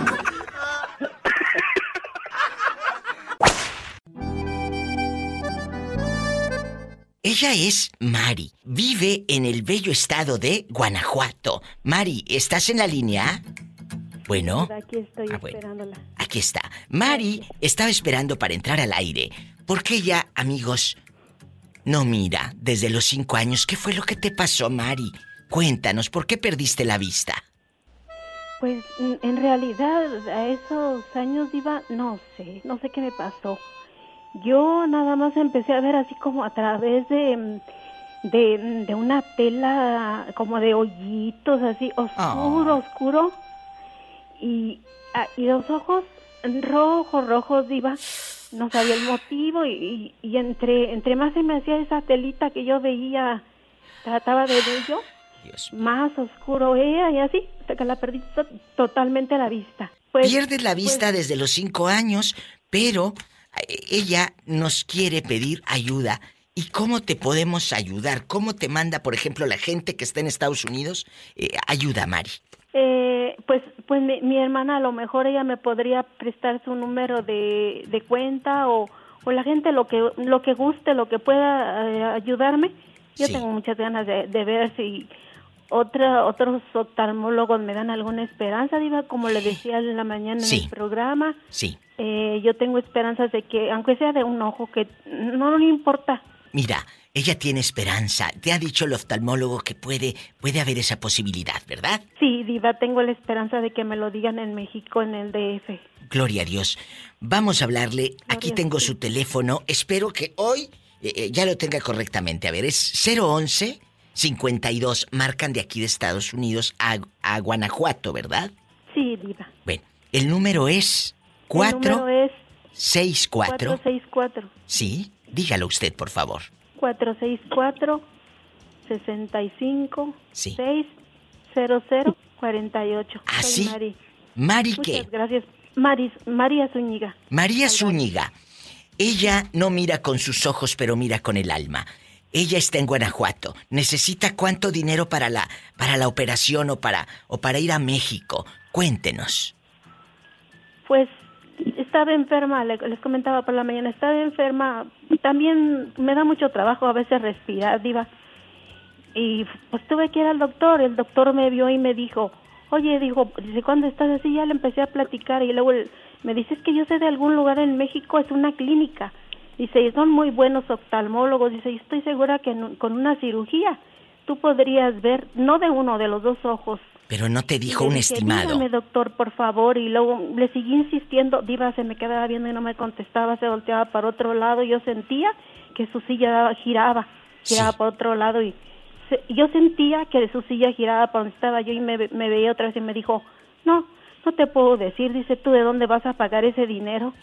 Ella es Mari. Vive en el bello estado de Guanajuato. Mari, ¿estás en la línea? Bueno, Aquí estoy Ah, bueno. esperándola. aquí está. Mari estaba esperando para entrar al aire. Porque ella, amigos, no mira desde los cinco años. ¿Qué fue lo que te pasó, Mari? Cuéntanos, ¿por qué perdiste la vista? Pues en realidad a esos años iba, no sé, no sé qué me pasó. Yo nada más empecé a ver así como a través de, mm, de, de una tela como de hoyitos así oscuro, oscuro. Y, ah, y los ojos rojos, rojos iba. No sabía el motivo y, y, y entre, entre más se me hacía esa telita que yo veía, trataba de yo, más oscuro era y así, hasta que la perdí to- totalmente la vista. Pues, Pierdes la vista pues, desde los cinco años, pero ella nos quiere pedir ayuda. ¿Y cómo te podemos ayudar? ¿Cómo te manda, por ejemplo, la gente que está en Estados Unidos? Eh, ayuda, Mari. Eh, pues, pues mi, mi hermana a lo mejor ella me podría prestar su número de, de cuenta o, o la gente lo que lo que guste, lo que pueda eh, ayudarme. Yo tengo muchas ganas de, de ver si otra, otros oftalmólogos me dan alguna esperanza, Diva, como le decía en la mañana Sí. en el programa. Sí. Eh, yo tengo esperanzas de que, aunque sea de un ojo, que no le importa. Mira, ella tiene esperanza. Te ha dicho el oftalmólogo que puede, puede haber esa posibilidad, ¿verdad? Sí, Diva, tengo la esperanza de que me lo digan en México, en el DF. Gloria a Dios. Vamos a hablarle. Aquí tengo su teléfono. Espero que hoy eh, eh, ya lo tenga correctamente. A ver, es 011 52. Marcan de aquí de Estados Unidos a, a Guanajuato, ¿verdad? Sí, Diva. Bueno, el número es El 4 número es 64. 464. Sí, dígalo usted, por favor. 464 65 Sí. 600 48. ¿Ah, Soy sí? Mari. Mari, Muchas ¿qué? gracias. Maris, María Zúñiga. María Zúñiga. Ella no mira con sus ojos, pero mira con el alma. Ella está en Guanajuato. Necesita cuánto dinero para la para la operación o para o para ir a México. Cuéntenos. Pues estaba enferma, le- les comentaba por la mañana, estaba enferma. También me da mucho trabajo a veces respirar, diva. Y pues tuve que ir al doctor. El doctor me vio y me dijo, oye, dijo, ¿desde cuándo estás así? Ya le empecé a platicar y luego me dice, es que yo sé de algún lugar en México, es una clínica. Dice, y son muy buenos oftalmólogos. Dice, y estoy segura que con una cirugía tú podrías ver, no de uno, de los dos ojos. Pero no te dijo un dije, estimado. Dígame, doctor, por favor. Y luego le seguí insistiendo. Diva se me quedaba viendo y no me contestaba, se volteaba para otro lado. Yo sentía que su silla giraba, giraba por otro lado y se- yo sentía que su silla giraba para donde estaba yo y me, me veía otra vez y me dijo, no, no te puedo decir, dice tú de dónde vas a pagar ese dinero.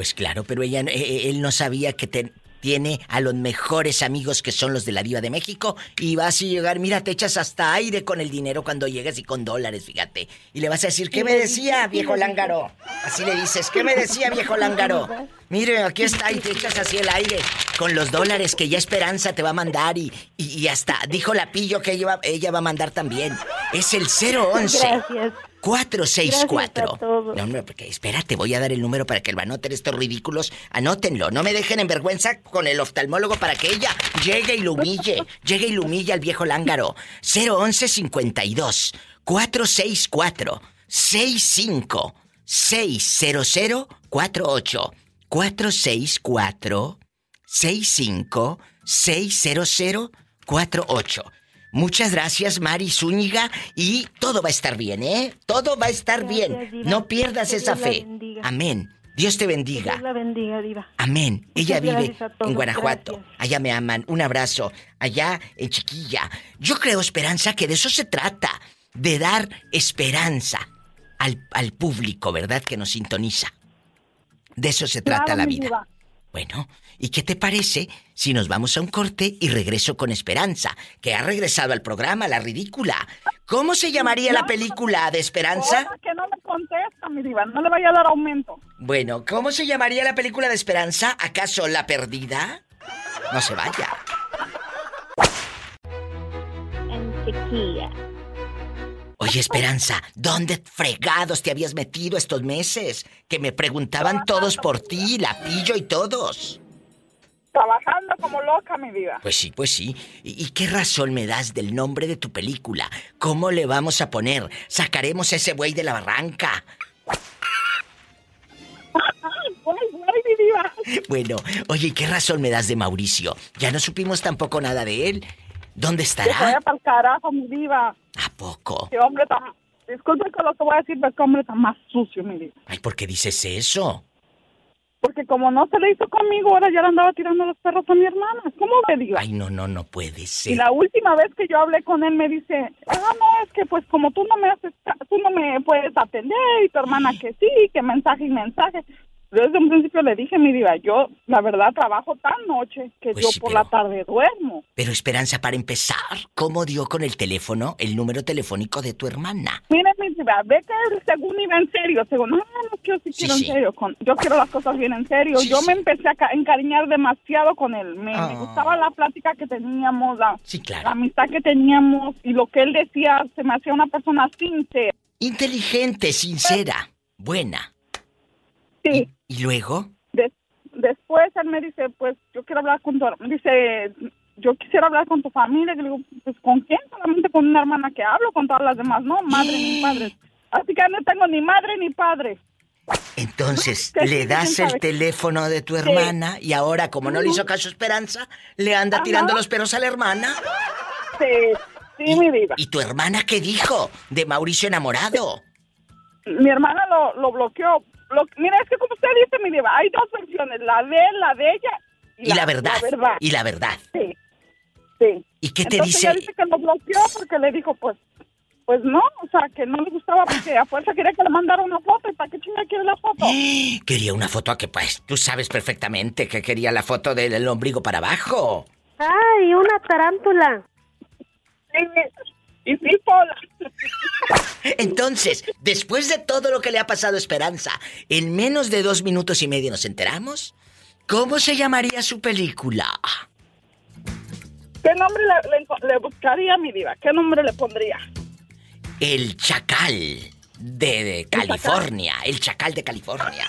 Pues claro, pero ella, eh, eh, él no sabía que te- tiene a los mejores amigos que son los de la Diva de México y vas a llegar, mira, te echas hasta aire con el dinero cuando llegues y con dólares, fíjate. Y le vas a decir, ¿qué me decía, viejo lángaro? Así le dices, ¿qué me decía, viejo lángaro? Mire, aquí está y te echas así el aire con los dólares que ya Esperanza te va a mandar y, y, y hasta dijo la pillo que ella va, ella va a mandar también. Es el 011. Gracias. 464. Gracias a todos. No, hombre, porque espérate, voy a dar el número para que lo anoten estos ridículos. Anótenlo, no me dejen en vergüenza con el oftalmólogo para que ella llegue y lo humille. Llegue y lo humille al viejo lángaro. 011 52 464 65 600 48 464 65 600 48 Muchas gracias, Mari Zúñiga, y todo va a estar bien, ¿eh? Todo va a estar bien. Diva. No pierdas Que esa Dios fe. Amén. Dios te Que bendiga. Dios la bendiga, diva. Amén. Ella Muchas vive en Guanajuato. gracias. Allá me aman. Un abrazo. Allá en Chiquilla. Yo creo, Esperanza, que de eso se trata. De dar esperanza al, al público, ¿verdad? Que nos sintoniza. De eso se trata Claro, la vida. diva. Bueno, ¿y qué te parece si nos vamos a un corte y regreso con Esperanza, que ha regresado al programa, la ridícula? ¿Cómo se llamaría la película de Esperanza? Que no me contesta, mi diva, no le vaya a dar aumento. Bueno, ¿cómo se llamaría la película de Esperanza? ¿Acaso La Perdida? No se vaya. En chiquilla. Oye, Esperanza, ¿dónde fregados te habías metido estos meses? Que me preguntaban todos por ti, la pillo y todos. Trabajando como loca, mi diva. Pues sí, pues sí. ¿Y, y qué razón me das del nombre de tu película? ¿Cómo le vamos a poner? ¿Sacaremos a ese buey de la barranca? Bueno, oye, ¿y qué razón me das de Mauricio? Ya no supimos tampoco nada de él. ¿Dónde Que se vaya estará? para el carajo, mi diva. ¿A poco? Qué hombre tan... Disculpe que lo que voy a decir, pero qué hombre tan más sucio, mi diva. Ay, ¿por qué dices eso? Porque como no se le hizo conmigo, ahora ya le andaba tirando los perros a mi hermana. ¿Cómo me diva? Ay, no, no, no puede Y ser. la última vez que yo hablé con él me dice, ah, no, es que pues como tú no me haces, tú no me puedes atender y tu hermana que sí, que mensaje y mensaje. Desde un principio le dije, mi diva, yo la verdad trabajo tan noche que Pues yo sí, por pero- la tarde duermo. Pero Esperanza, para empezar, ¿cómo dio con el teléfono el número telefónico de tu hermana? Mire, mi diva, ve que según iba en serio, según, no, no, yo sí quiero sí. en serio, con, yo quiero las cosas bien en serio. Yo me empecé a ca- encariñar demasiado con él. Me, me Ah. gustaba la plática que teníamos, la, Sí, claro. la amistad que teníamos y lo que él decía se me hacía una persona sincera. Inteligente, sincera, buena. Sí. ¿Y luego? Des- después él me dice, pues yo quiero hablar con tu, dice, yo quisiera hablar con tu familia. Y le digo, pues ¿con quién? Solamente con una hermana que hablo, con todas las demás, no, madre ni padre. Así que no tengo ni madre ni padre. Entonces, le das el sabe. teléfono de tu hermana y ahora, como no le hizo caso Esperanza, le anda Ajá. tirando los perros a la hermana. Sí, sí, mi diva. ¿Y tu hermana qué dijo de Mauricio enamorado? Mi hermana lo, lo bloqueó. Lo- mira, es que como usted dice, mi diva, hay dos versiones, la de él, la de ella Y la verdad. La verdad. Y la verdad. Sí, sí. ¿Y qué te Entonces dice? ella dice que lo bloqueó porque le dijo, pues, pues no, o sea, que no le gustaba porque a fuerza quería que le mandara una foto y para qué chinga quiere la foto. Quería una foto a que, pues, tú sabes perfectamente que quería la foto del del ombligo para abajo. ¡Ay, una tarántula! Y sí, Pola. Entonces, después de todo lo que le ha pasado a Esperanza, en menos de dos minutos y medio nos enteramos. ¿Cómo se llamaría su película? ¿Qué nombre le, le buscaría, mi diva? ¿Qué nombre le pondría? El Chacal de, de California. El Chacal de California.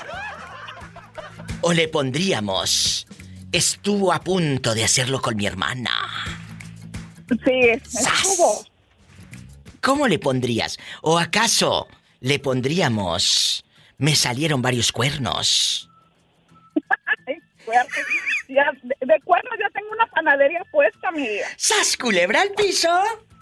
O le pondríamos. Estuvo a punto de hacerlo con mi hermana. Sí, estuvo. ¿Cómo le pondrías? ¿O acaso le pondríamos. Me salieron varios cuernos? De, de cuernos ya tengo una panadería puesta, mi diva. ¡Sas, culebra al piso!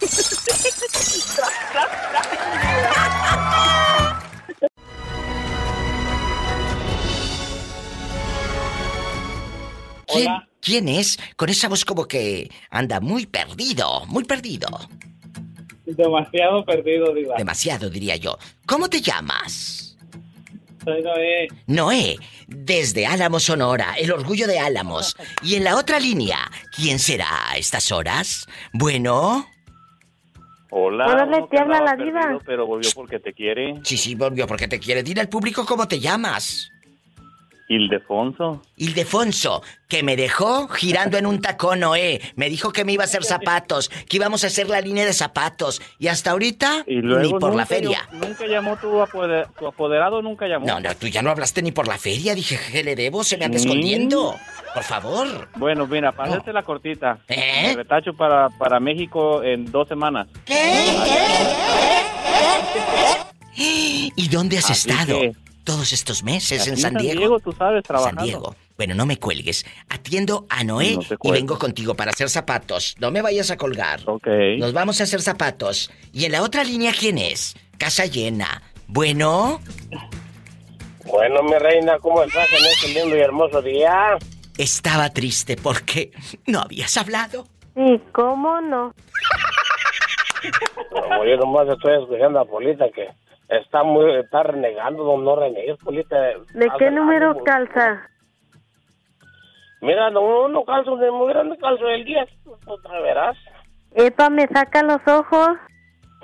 ¿Quién, ¿Quién es? Con esa voz como que anda muy perdido, muy perdido. Demasiado perdido, Diva. Demasiado, diría yo. ¿Cómo te llamas? Soy Noé. Noé, desde Álamos, Sonora, el orgullo de Álamos. Y en la otra línea, ¿quién será a estas horas? Bueno. Hola. Órale, uno te habla la diva. perdido, Pero volvió porque te quiere. Sí, sí, volvió porque te quiere. Dile al público cómo te llamas. Ildefonso. Ildefonso, que me dejó girando en un tacón, Noé. Me dijo que me iba a hacer zapatos, que íbamos a hacer la línea de zapatos. Y hasta ahorita, Y luego ni por la feria. Nunca llamó tu, apoder- tu apoderado, nunca llamó. No, no, tú ya no hablaste ni por la feria. Dije, ¿qué le debo? Se me anda escondiendo. Por favor. Bueno, mira, para hacerte la cortita. ¿Eh? Me retacho para, para México en dos semanas. ¿Y dónde has Así estado? que- Todos estos meses Aquí en San Diego. tú sabes, trabajando. San Diego. Bueno, no me cuelgues. Atiendo a Noé No y vengo contigo para hacer zapatos. No me vayas a colgar. Ok. Nos vamos a hacer zapatos. Y en la otra línea, ¿quién es? Casa llena. Bueno, Bueno, mi reina, ¿cómo estás en este lindo y hermoso día? estaba triste porque no habías hablado. Sí, ¿cómo no? Como yo nomás estoy escuchando a Polita que está muy, está renegando, no, no renegues, Polita. ¿De qué el número ánimo. calza? Mira, no, no calzo de muy grande, calzo del 10, otra verás. Epa, me saca los ojos.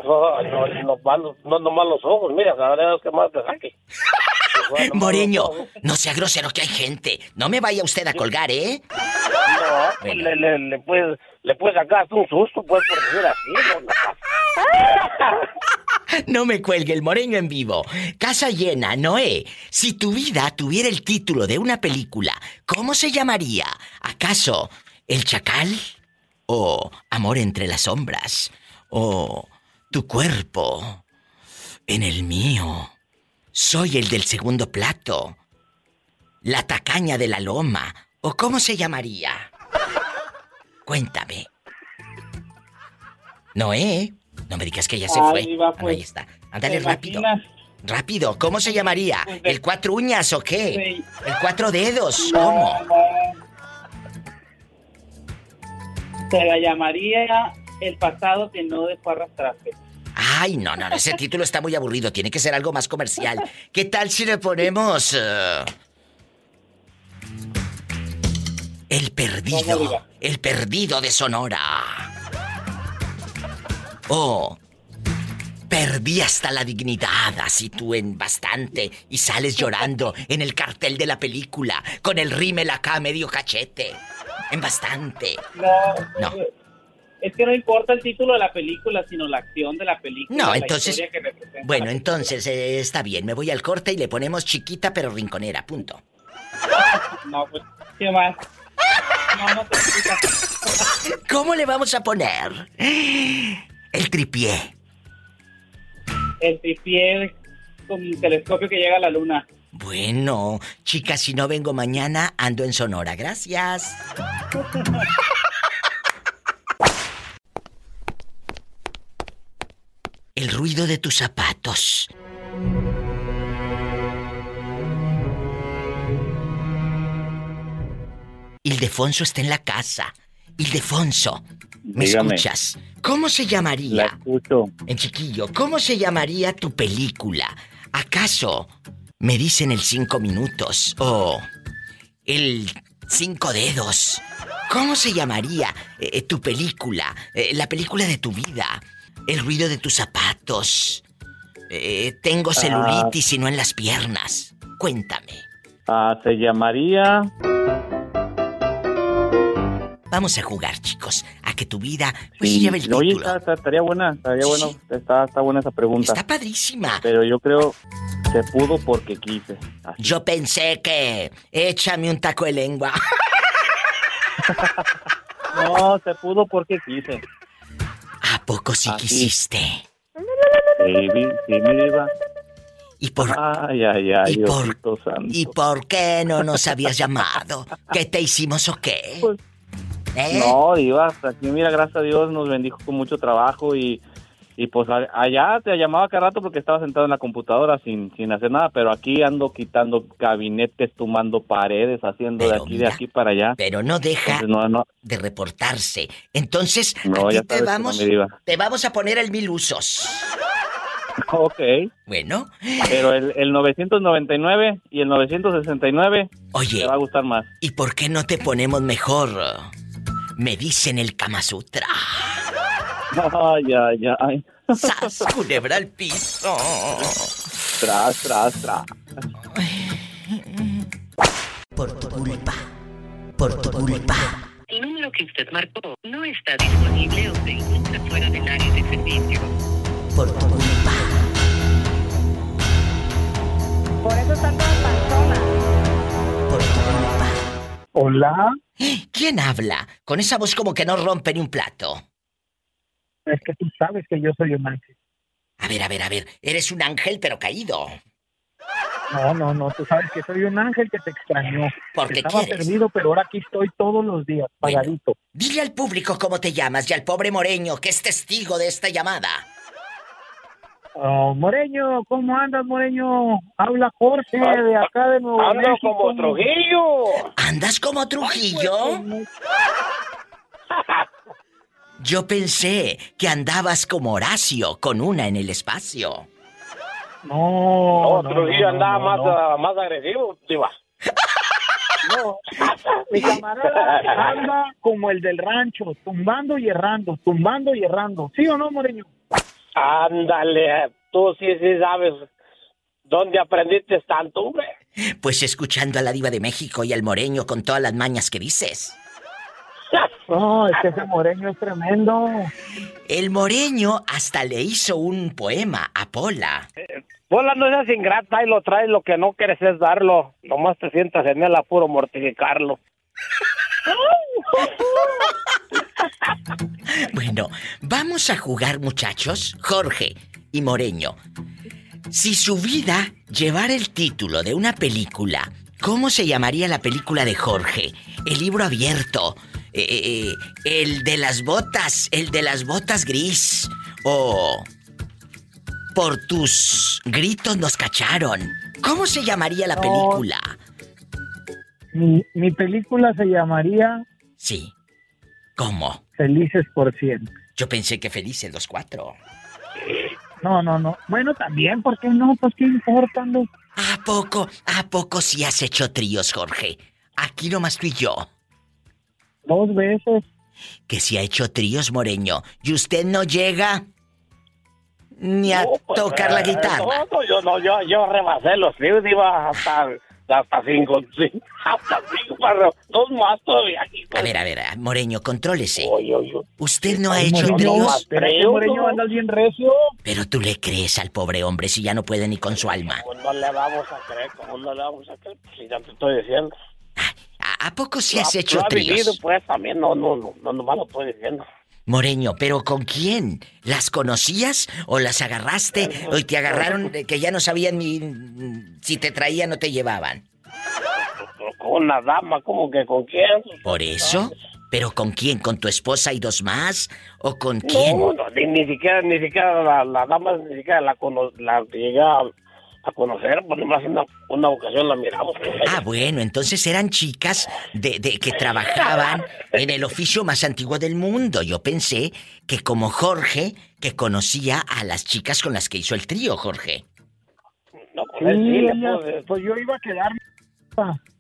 No, no, no, malos- no, nomás los ojos, mira, cada vez que más te saque. Moreño, no sea grosero que hay gente. No me vaya usted a colgar, ¿eh? No, le, le, le puedes, le puedes sacar hasta un susto, pues, por decir así. ¿no? No me cuelgue el moreño en vivo. Casa llena, Noé. Si tu vida tuviera el título de una película, ¿cómo se llamaría? ¿Acaso El Chacal? ¿O Amor entre las sombras? ¿O Tu cuerpo en el mío? Soy el del segundo plato. La tacaña de la loma. ¿O cómo se llamaría? Cuéntame. Noé, no me digas que ya se fue. Ah, no, pues, ahí está. Ándale ¿te rápido. imaginas? Rápido, ¿cómo se llamaría? ¿El cuatro uñas o qué? ¿El cuatro dedos? ¿Cómo? Se la llamaría El pasado que no dejó arrastrarse. Ay, no, no, no, ese título está muy aburrido. Tiene que ser algo más comercial. ¿Qué tal si le ponemos... eh, el perdido. El perdido de Sonora. O... Perdí hasta la dignidad, así tú en bastante, y sales llorando en el cartel de la película, con el rímel acá medio cachete. En bastante. No, No. es que no importa el título de la película, sino la acción de la película. No, entonces- historia que representa. Bueno, entonces eh, está bien, me voy al corte y le ponemos chiquita pero rinconera, punto. No, pues, ¿qué más? No, no te. ¿Cómo le vamos a poner? El tripié. El tripié con un telescopio que llega a la luna. Bueno, chicas, si no vengo mañana, ando en Sonora. Gracias. El ruido de tus zapatos. Ildefonso está en la casa. Ildefonso, ¿me Dígame. escuchas? ¿Cómo se llamaría? La escucho. En chiquillo, ¿cómo se llamaría tu película? ¿Acaso me dicen el cinco minutos o el cinco dedos? ¿Cómo se llamaría eh, tu película? Eh, la película de tu vida. El ruido de tus zapatos. Eh, tengo celulitis y no en las piernas. Cuéntame. Ah, se llamaría... Vamos a jugar, chicos, a que tu vida pues Sí. lleve el Oye, título. está- está- estaría buena, estaría bueno, está, está buena esa pregunta. Está padrísima. Pero yo creo se pudo porque quise. Yo pensé que échame un taco de lengua. No, se pudo porque quise. ¿A poco sí quisiste? Sí, sí, mi diva. ¿Y por, Ay, ay, ay, ¿Y por- santo. ¿Y por qué no nos habías llamado? ¿Qué te hicimos o qué? ¿Eh? No, diva, aquí mira, gracias a Dios nos bendijo con mucho trabajo y, Y pues allá te llamaba cada rato porque estaba sentado en la computadora sin, sin hacer nada, pero aquí ando quitando gabinetes, tumbando paredes, haciendo de aquí, de aquí para allá. Pero no deja Entonces, no, no, de reportarse. Entonces, no, aquí vamos, te vamos a poner el mil usos. Ok. Bueno. Pero el, el 999 y el 969 Oye. te va a gustar más. ¿Y por qué no te ponemos mejor? Me dicen el Kama Sutra. Ay, ay, ay. ¡Sas, culebra al piso! Tras, tras, tras. Por tu culpa. Por tu culpa. El número que usted marcó no está disponible o se encuentra fuera del área de servicio. Por tu culpa. Por eso está toda panzona. Por tu culpa. Hola. ¿Quién habla? Con esa voz como que no rompe ni un plato. Es que tú sabes que yo soy un ángel. A ver, a ver, a ver. Eres un ángel pero caído. No, no, no, tú sabes que soy un ángel que te extrañó. Porque Estaba quieres. perdido, pero ahora aquí estoy todos los días, pagadito. Dile al público cómo te llamas y al pobre Moreño que es testigo de esta llamada. Oh, Moreño, ¿cómo andas, Moreño? Habla Jorge de acá de Nuevo Ando México. como Trujillo. ¿Andas como Trujillo? Yo pensé que andabas como Horacio, con una en el espacio. No, No, Trujillo andaba más, ah, más agresivo, diva. No, mi camarada anda como el del rancho, tumbando y errando, tumbando y errando. ¿Sí o no, Moreño? Ándale, tú sí, sí sabes dónde aprendiste tanto, hombre. Pues escuchando a la diva de México y al Moreño con todas las mañas que dices. No, es que ese Moreño es tremendo. El Moreño hasta le hizo un poema a Pola. Pola, no seas ingrata y lo traes, lo que no quieres es darlo. Nomás te sientas en él a puro mortificarlo. Bueno, vamos a jugar muchachos, Jorge y Moreño. Si su vida llevara el título de una película, ¿cómo se llamaría la película de Jorge? El libro abierto, eh, eh, eh, el de las botas, el de las botas gris, o por tus gritos nos cacharon. ¿Cómo se llamaría la No. película? Mi, mi película se llamaría Sí. ¿Cómo? Felices por siempre. Yo pensé que felices los cuatro. No, no, no. Bueno, también, ¿por qué no? Pues qué importa, no? ¿A poco, a poco sí has hecho tríos, Jorge? Aquí nomás tú y yo. Dos veces. Que si ha hecho tríos, Moreño, y usted no llega ni a tocar la Eh, guitarra. No, no, yo no, yo, yo rebasé los tríos, iba hasta, hasta cinco, sí, hasta cinco, para dos más todavía aquí. A ver, a ver, Moreño, contrólese. Oye, oye. ¿Usted no ha Ay, hecho Moreño, tríos? espérate, Moreño, andas bien recio. Pero tú le crees al pobre hombre si ya no puede ni con su alma. Pues no le vamos a creer, ¿cómo no le vamos a creer? Si ya te estoy diciendo. ¿A, a poco sí has ha- hecho ha vivido, tríos? pues también, no, no, no, no, nomás lo estoy diciendo. Moreño, ¿pero con quién? ¿Las conocías o las agarraste o te agarraron que ya no sabían ni mm, si te traían o te llevaban? Con una dama, como que con quién. ¿Por eso? ¿Pero con quién? ¿Con tu esposa y dos más? ¿O con quién? No, no, ni, ni siquiera, ni siquiera la, la dama, ni siquiera la, cono, la llegué a, a conocer, pues nomás una, una ocasión la miramos. Ah, bueno, entonces eran chicas de, de que trabajaban en el oficio más antiguo del mundo. Yo pensé que como Jorge, que conocía a las chicas con las que hizo el trío, Jorge. No, Sí, él sí pude- pues yo iba a quedarme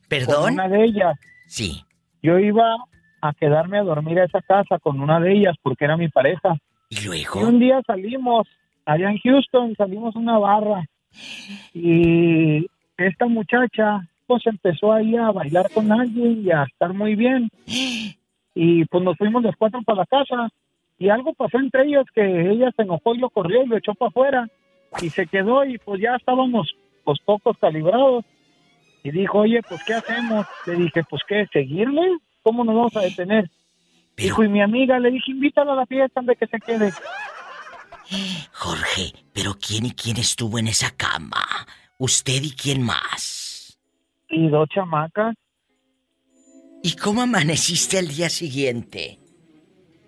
¿Perdón? con una de ellas. Sí. Yo iba a quedarme a dormir a esa casa con una de ellas porque era mi pareja. ¿Y Y luego? un día salimos, allá en Houston, salimos a una barra. Y esta muchacha, pues empezó ahí a bailar con alguien y a estar muy bien. Y pues nos fuimos los cuatro para la casa. Y algo pasó entre ellos que ella se enojó y lo corrió y lo echó para afuera. Y se quedó y pues ya estábamos pues pocos calibrados. Y dijo, oye, pues ¿qué hacemos? Le dije, pues ¿qué? ¿Seguirle? ¿Cómo nos vamos a detener? Dijo, y mi amiga, le dije, invítala a la fiesta, de que se quede. Jorge, ¿pero quién y quién estuvo en esa cama? ¿Usted y quién más? Y dos chamacas. ¿Y cómo amaneciste al día siguiente?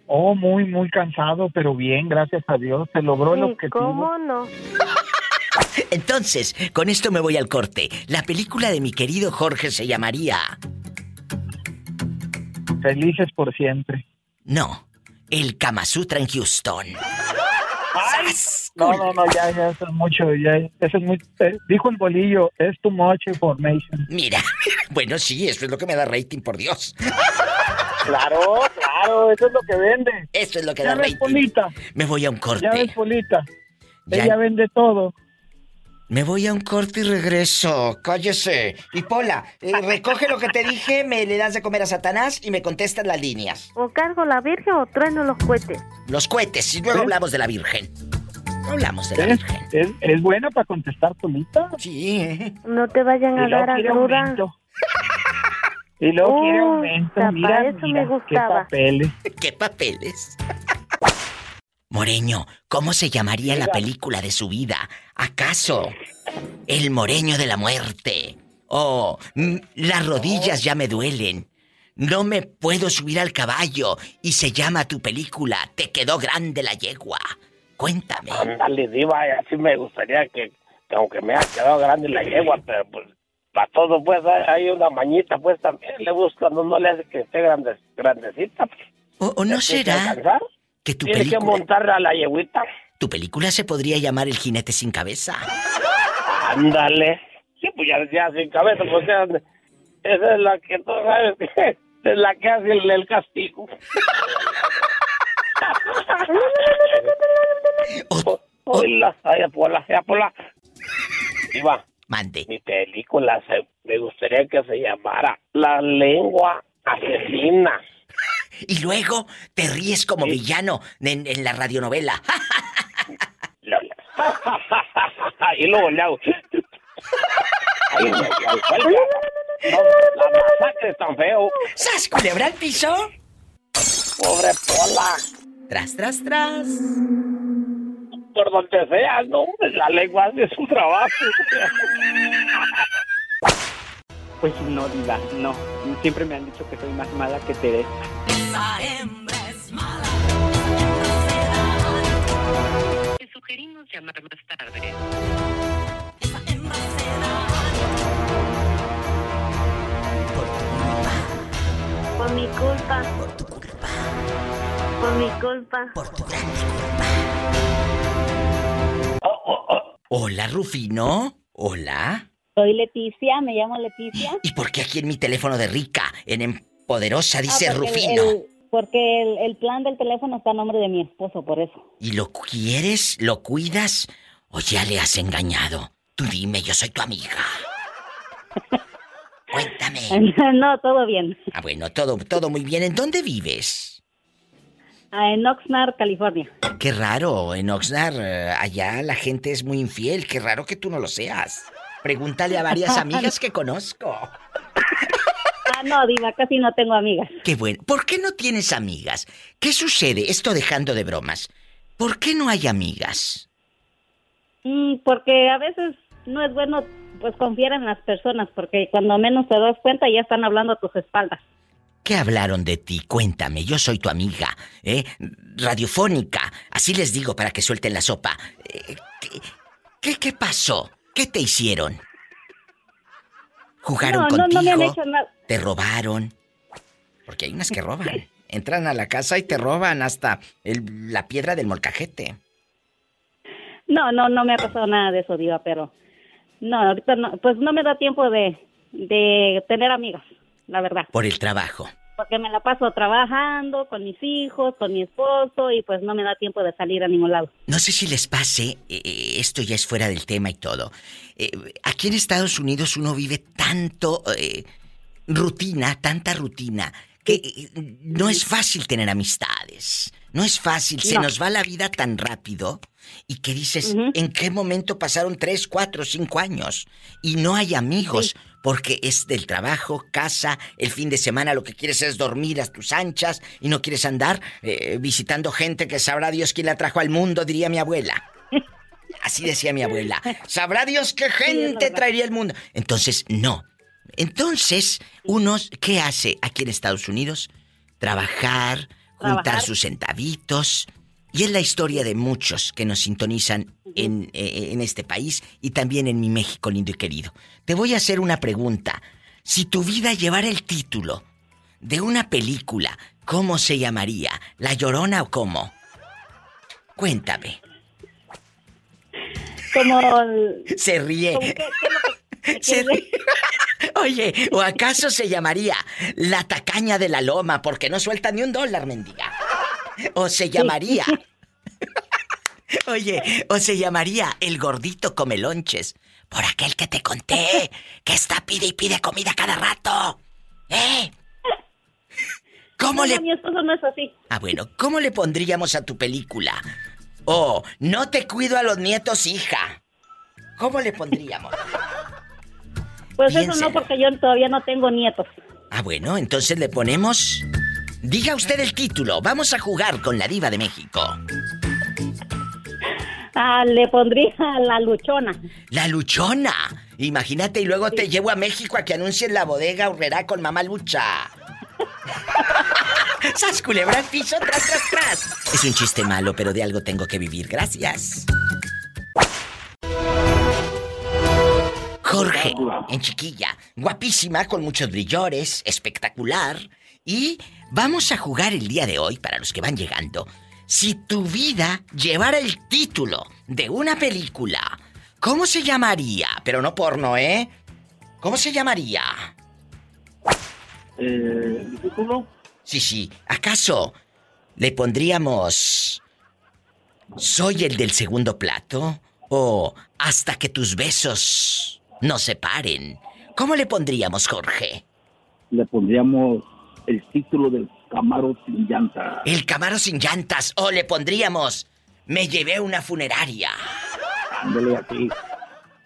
Oh, muy, muy cansado, pero bien, gracias a Dios. Se logró el ¿Y objetivo. cómo no? Entonces, con esto me voy al corte. La película de mi querido Jorge se llamaría. Felices por siempre. No, El Kama Sutra en Houston. No, no, no, ya, ya, eso es mucho, ya, eso es muy... eh, dijo el bolillo, es too much information. Mira, bueno, sí, eso es lo que me da rating, por Dios. Claro, claro, eso es lo que vende. Eso es lo que Ya da ves, rating. Polita, Me voy a un corte. ya ves, Polita. Ya- Ella vende todo. Me voy a un corte y regreso. Cállese. Y Pola, eh, recoge lo que te dije, me le das de comer a Satanás y me contestas las líneas. ¿O cargo la virgen o trueno los cohetes? Los cohetes, y luego ¿Eh? hablamos de la Virgen. No hablamos de la ¿Es, Virgen. es, es buena para contestar, Polita? Sí. No te vayan Y a dar a quiere aumento. Y luego quiere Uh, aumento. para Mira, eso mira, me qué gustaba. papeles. ¿Qué papeles? Moreño, ¿cómo se llamaría la película de su vida? ¿Acaso El Moreño de la Muerte? ¿O mm, Las rodillas ya me duelen? No me puedo subir al caballo y se llama tu película Te quedó grande la yegua. Cuéntame. Ándale, diva, así me gustaría que, que aunque me haya quedado grande la yegua, pero pues para todo pues hay una mañita pues también le busca, no, no le hace que esté grande, grandecita. pues. ¿O, o no será alcanzar, que tu Tiene que película, montar a la yeguita. tu película se podría llamar El jinete sin cabeza? Ándale. Sí, pues ya, ya sin cabeza, pues ya, esa es la que tú sabes que es la que hace el, el castigo. Hola, ay, Apola, ay, Apola. Diva, Mande. mi película se, me gustaría que se llamara La lengua asesina. Y luego te ríes como villano en, en la radionovela. y luego le hago. Ay, ay, ay. No, la masacre es tan feo. ¡Sas, culebra al piso! Pobre Pola. Tras, tras, tras. Por donde sea, no, la lengua hace su trabajo. Pues no, diva, no. Siempre me han dicho que soy más mala que Teresa. Te sugerimos llamar más tarde. Por mi culpa. Por tu culpa. Por mi culpa. Por tu grande Hola, Rufino. Hola. Soy Leticia, me llamo Leticia. ¿Y por qué aquí en mi teléfono de rica, en Empoderosa, dice Ah, porque el- Rufino? el- porque el, el plan del teléfono está a nombre de mi esposo, por eso. ¿Y lo quieres? ¿Lo cuidas? ¿O ya le has engañado? Tú dime, yo soy tu amiga. Cuéntame. no, todo bien. Ah, bueno, todo, todo muy bien. ¿En dónde vives? Ah, En Oxnard, California. Qué raro, en Oxnard, eh, allá la gente es muy infiel. Qué raro que tú no lo seas. Pregúntale a varias amigas que conozco. Ah, no, Diva, casi no tengo amigas. Qué bueno. ¿Por qué no tienes amigas? ¿Qué sucede? Esto dejando de bromas. ¿Por qué no hay amigas? Mm, porque a veces no es bueno pues confiar en las personas, porque cuando menos te das cuenta ya están hablando a tus espaldas. ¿Qué hablaron de ti? Cuéntame, yo soy tu amiga, ¿eh? Radiofónica, así les digo para que suelten la sopa. Eh, ¿qué, qué, qué pasó? ¿Qué te hicieron? ¿Jugaron no, no, contigo? no me han hecho nada. ¿Te robaron? Porque hay unas que roban. Entran a la casa y te roban hasta el- la piedra del molcajete. No, no, no me ha pasado nada de eso, Diva, pero no, ahorita no, pues no me da tiempo de, de tener amigas, la verdad. Por el trabajo. Porque me la paso trabajando con mis hijos, con mi esposo y pues no me da tiempo de salir a ningún lado. No sé si les pase, eh, esto ya es fuera del tema y todo. Eh, aquí en Estados Unidos uno vive tanto eh, rutina, tanta rutina, que eh, no es fácil tener amistades. No es fácil, se No. nos va la vida tan rápido y que dices, ¿en qué momento pasaron tres, cuatro, cinco años? Y no hay amigos, porque es del trabajo, casa, el fin de semana lo que quieres es dormir a tus anchas y no quieres andar eh, visitando gente que sabrá Dios quién la trajo al mundo, diría mi abuela. Así decía mi abuela. Sabrá Dios qué gente traería al mundo. Entonces, no. Entonces, unos, ¿qué hace aquí en Estados Unidos? Trabajar, juntar trabajar. sus centavitos. Y es la historia de muchos que nos sintonizan en, eh, en este país y también en mi México lindo y querido. Te voy a hacer una pregunta. Si tu vida llevara el título de una película, ¿cómo se llamaría? ¿La Llorona o cómo? Cuéntame. Como... el- Se ríe. como que- que lo que- Se ríe. Oye, ¿o acaso se llamaría La Tacaña de la Loma porque no suelta ni un dólar, mendiga? ¿O se llamaría... Oye, o se llamaría El Gordito Comelonches por aquel que te conté que está pide y pide comida cada rato. ¿Eh? ¿Cómo No, le mi esposo no es así. Ah, bueno, ¿cómo le pondríamos a tu película? Oh, no te cuido a los nietos, hija. ¿Cómo le pondríamos? Pues eso no, porque yo todavía no tengo nietos. Ah, bueno, entonces le ponemos... Diga usted el título. Vamos a jugar con la diva de México. Ah, le pondría la luchona. La luchona. Imagínate y luego te llevo a México a que anuncies la bodega Urrera con mamá lucha. ¡Sas culebra piso, tras, tras, tras! Es un chiste malo, pero de algo tengo que vivir. Gracias. Jorge, en chiquilla, guapísima, con muchos brillores, espectacular. Y vamos a jugar el día de hoy, para los que van llegando. Si tu vida llevara el título de una película, ¿cómo se llamaría? Pero no porno, ¿eh? ¿Cómo se llamaría? Eh. Sí, sí. ¿Acaso le pondríamos Soy el del segundo plato? ¿O Hasta que tus besos no se paren? ¿Cómo le pondríamos, Jorge? Le pondríamos el título del Camaro sin llanta. El Camaro sin llantas. ¿O le pondríamos Me llevé una funeraria? Ándale aquí.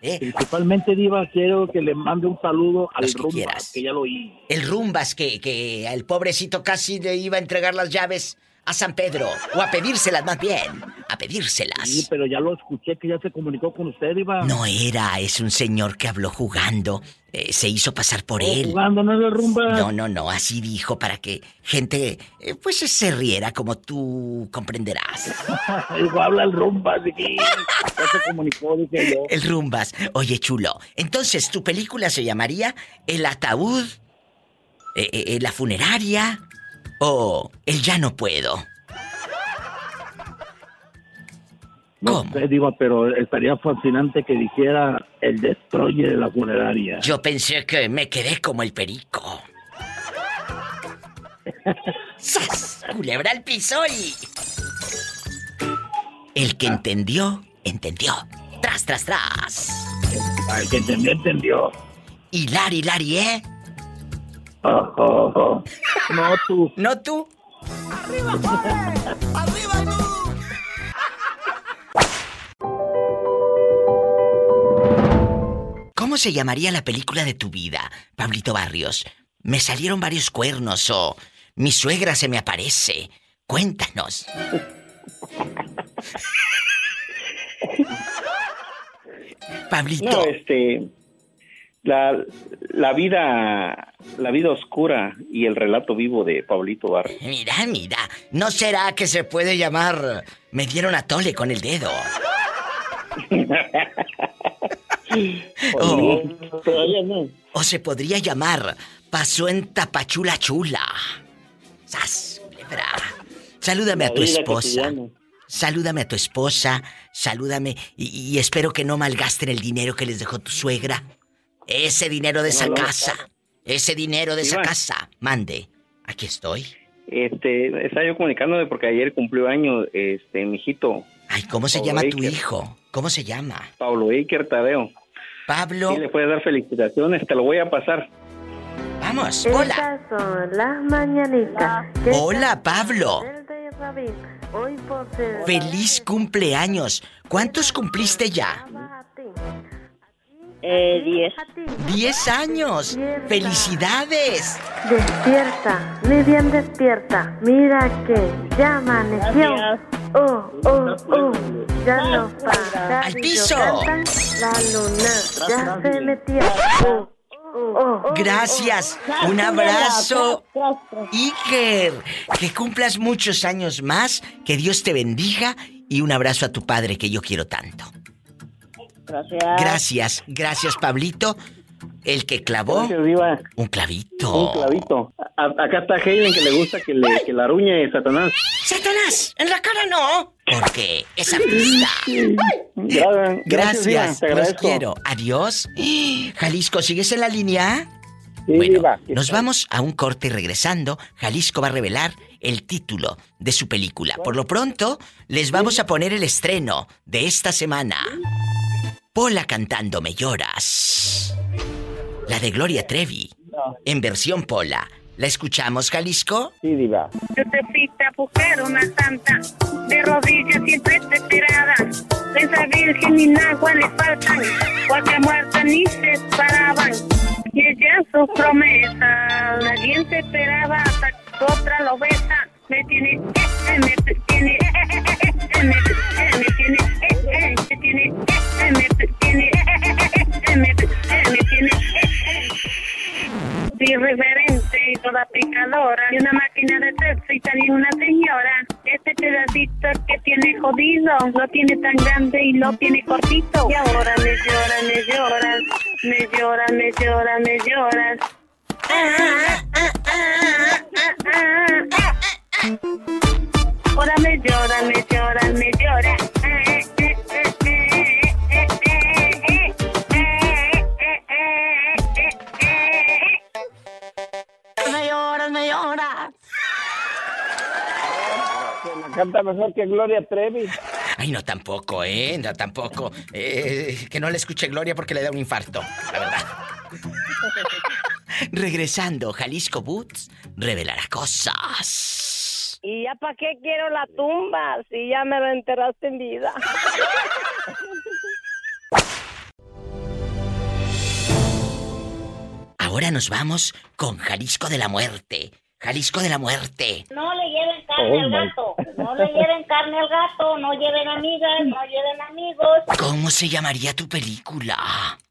¿Eh? Principalmente, Diva, quiero que le mande un saludo al Los que Rumba, quieras. que ya lo oí. El Rumbas que, que al pobrecito casi le iba a entregar las llaves a San Pedro. O a pedírselas más bien. A pedírselas. Sí, pero ya lo escuché que ya se comunicó con usted, Diva. No era, es un señor que habló jugando. Eh, se hizo pasar por Oh, él. Jugando, no Rumba. No, no, no, así dijo para que gente eh, pues se riera como tú comprenderás. Digo, habla el Rumba, de que ya se comunicó, dije yo. El rumbas. Oye, chulo. Entonces, ¿tu película se llamaría El ataúd? Eh, eh, ¿La funeraria? ¿O El ya no puedo? No sé, Diva, pero estaría fascinante que dijera el destroyer de la funeraria. Yo pensé que me quedé como el perico. ¡Sas! Culebra al piso y... El que entendió, entendió. Tras, tras, tras. El que entendió, entendió. Y Lari, Lari, ¿eh? Oh, oh, oh. No tú. ¿No tú? ¿Cómo se llamaría la película de tu vida, Pablito Barrios? Me salieron varios cuernos o mi suegra se me aparece. Cuéntanos. Pablito. No, este. La, la vida. La vida oscura y el relato vivo de Pablito Barrio. Mira, mira, ¿no será que se puede llamar Me dieron a tole con el dedo? o, o se podría llamar Pasó en Tapachula Chula. ¡Sas! culebra! Salúdame a tu esposa. Salúdame a tu esposa. Salúdame. Y, y espero que no malgasten el dinero que les dejó tu suegra. Ese dinero de esa No, no. casa. Ese dinero de esa casa. Mande. Aquí estoy. Este, estaba yo comunicándome porque ayer cumplió año, este, mi hijito. Ay, ¿cómo se Pablo llama tu hijo? ¿Cómo se llama? Pablo Iker Tadeo. Pablo. Sí, le puedes dar felicitaciones, te lo voy a pasar. Vamos, hola. Estas son las mañanitas. Hola, Pablo. Hoy por Feliz cumpleaños. ¿Cuántos cumpliste ya? Eh, diez. ¡Diez años! ¡Felicidades! Despierta, mi bien despierta. Mira que ya amaneció. Oh, oh, oh, ya los pájaros ¡Al piso! La luna ya se metió. Oh, oh, oh. Gracias. oh. Un abrazo. Iker, que cumplas muchos años más, que Dios te bendiga y un abrazo a tu padre que yo quiero tanto. Gracias. Gracias, gracias Pablito, el que clavó Gracias, un clavito. Un clavito. A- acá está Helen que le gusta que le que la ruñe Satanás. Satanás, en la cara no, porque es artista. Gra- Gracias, te los quiero. Adiós. Jalisco, ¿sigues en la línea? Sí, bueno, nos vamos a un corte y regresando, Jalisco va a revelar el título de su película. Por lo pronto, les vamos a poner el estreno de esta semana. Pola cantando Me lloras. La de Gloria Trevi, en versión Pola. ¿La escuchamos, Jalisco? Sí, Diva. Yo te fuiste a buscar una santa, de rodillas siempre desesperada. Esa virgen ni agua le faltan, porque muerta ni se paraban. Y ella sus promesas, nadie se esperaba hasta que otra lo besa. Me tiene, eh, eh, me tiene, eh, eh, eh, eh, me eh, me tiene, eh, eh, me tiene, eh, eh, me tiene, eh, eh, eh, eh, me eh, me tiene, eh, eh irreverente y toda picadora. Y una máquina de sexo y también una señora. Este pedacito que tiene jodido, lo tiene tan grande y lo tiene cortito. Y ahora me lloras, me lloras, me lloras, me lloras, me. Ah, ah, ah, ah, ah, ah, ah. Ahora me lloras, me lloras, me lloras. Canta mejor que Gloria Trevi. Ay, no tampoco, ¿eh? No tampoco. Eh, que no le escuche Gloria porque le da un infarto, la verdad. Regresando, Jalisco Boots revelará cosas. ¿Y ya para qué quiero la tumba si ya me lo enterraste en vida? Ahora nos vamos con Jalisco de la Muerte. Jalisco de la Muerte. No le lleven carne Oh, al gato. No le lleven carne al gato. No lleven amigas. No lleven amigos. ¿Cómo se llamaría tu película?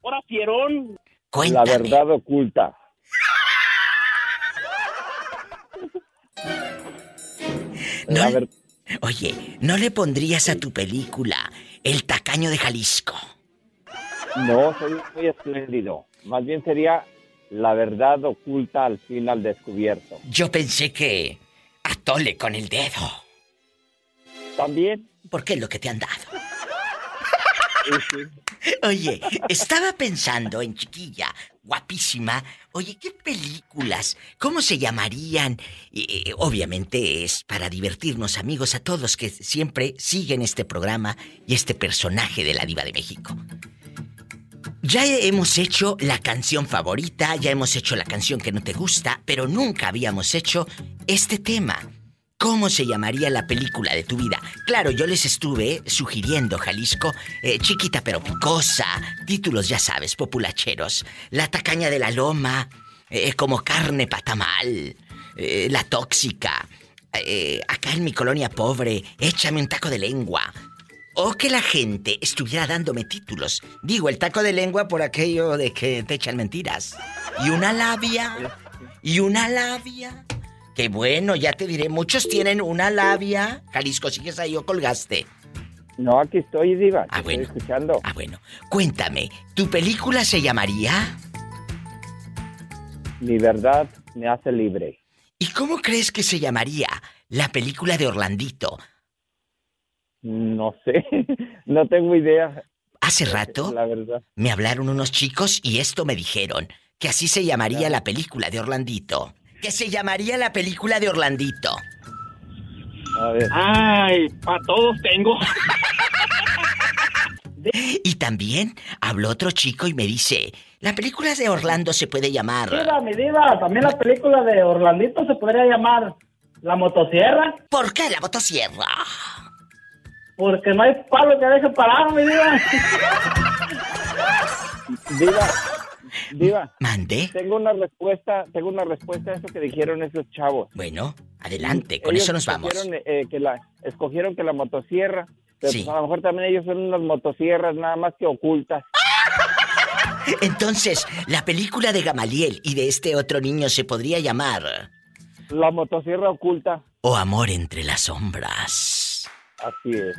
Ahora, Fierón. Cuéntame. La verdad oculta. No le- Oye, ¿no le pondrías a tu película El tacaño de Jalisco? No, soy muy espléndido. Más bien sería la verdad oculta al fin al descubierto. Yo pensé que atole con el dedo. También. Porque es lo que te han dado. Oye, estaba pensando en chiquilla, guapísima. Oye, ¿qué películas? ¿Cómo se llamarían? Eh, obviamente es para divertirnos, amigos, a todos que siempre siguen este programa y este personaje de la Diva de México. Ya hemos hecho la canción favorita, ya hemos hecho la canción que no te gusta, pero nunca habíamos hecho este tema. ¿Cómo se llamaría la película de tu vida? Claro, yo les estuve sugiriendo, Jalisco, eh, chiquita pero picosa, títulos ya sabes, populacheros, La tacaña de la loma, eh, como carne patamal, eh, La tóxica, acá en mi colonia pobre, échame un taco de lengua. O que la gente estuviera dándome títulos. Digo, el taco de lengua por aquello de que te echan mentiras. Y una labia. Y una labia. Qué bueno, ya te diré. Muchos tienen una labia. Jalisco, ¿sigues ahí o colgaste? No, aquí estoy, Diva. Ah, bueno. Estoy escuchando. Ah, bueno. Cuéntame, ¿tu película se llamaría? Mi verdad me hace libre. ¿Y cómo crees que se llamaría la película de Orlandito? No sé. no tengo idea. Hace rato La verdad. me hablaron unos chicos y esto me dijeron, que así se llamaría la película de Orlandito. Que se llamaría la película de Orlandito. A ver. Ay, para todos tengo. Y también habló otro chico y me dice, la película de Orlando se puede llamar... Diva, mi diva, también la película de Orlandito se podría llamar La Motosierra. ¿Por qué la motosierra? Porque no hay palo que deje parado, mi diva. Diva. Diva. ¿Mande? Tengo una respuesta, tengo una respuesta a eso que dijeron esos chavos. Bueno, adelante, con Ellos eso nos vamos. escogieron, eh, que la, escogieron que la motosierra, pero Sí. pues a lo mejor también ellos son unas motosierras nada más que ocultas. Entonces, la película de Gamaliel y de este otro niño se podría llamar La motosierra oculta. O Amor entre las sombras. Así es.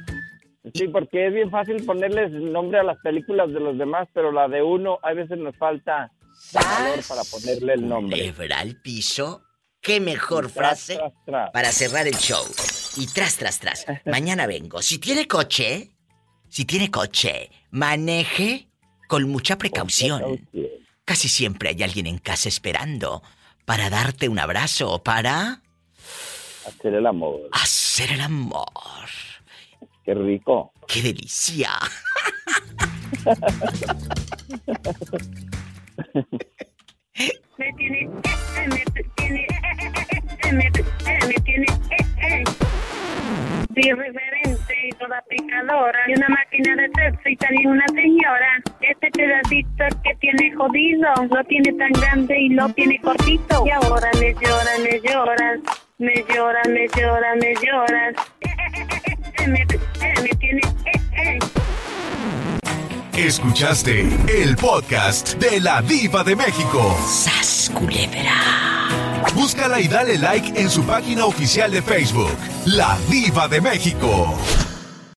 Sí, porque es bien fácil ponerles nombre a las películas de los demás, pero la de uno a veces nos falta valor para ponerle el nombre. Al piso. Qué mejor tras, frase tras, tras. para cerrar el show. Y tras, tras, tras. Mañana vengo. Si tiene coche, si tiene coche, maneje con mucha precaución. Casi siempre hay alguien en casa esperando para darte un abrazo o para Hacer el amor. hacer el amor. Qué rico. ¡Qué delicia! Me tiene, me tiene, me, me tiene, irreverente y toda picadora. Y una máquina de sexo y también una señora. Este pedacito que tiene jodido, lo tiene tan grande y lo tiene cortito. Y ahora me llora, me lloras, me llora, me llora, me lloras. Eh, eh. Escuchaste el podcast de la Diva de México. ¡Sas, culebra! Búscala y dale like en su página oficial de Facebook, La Diva de México.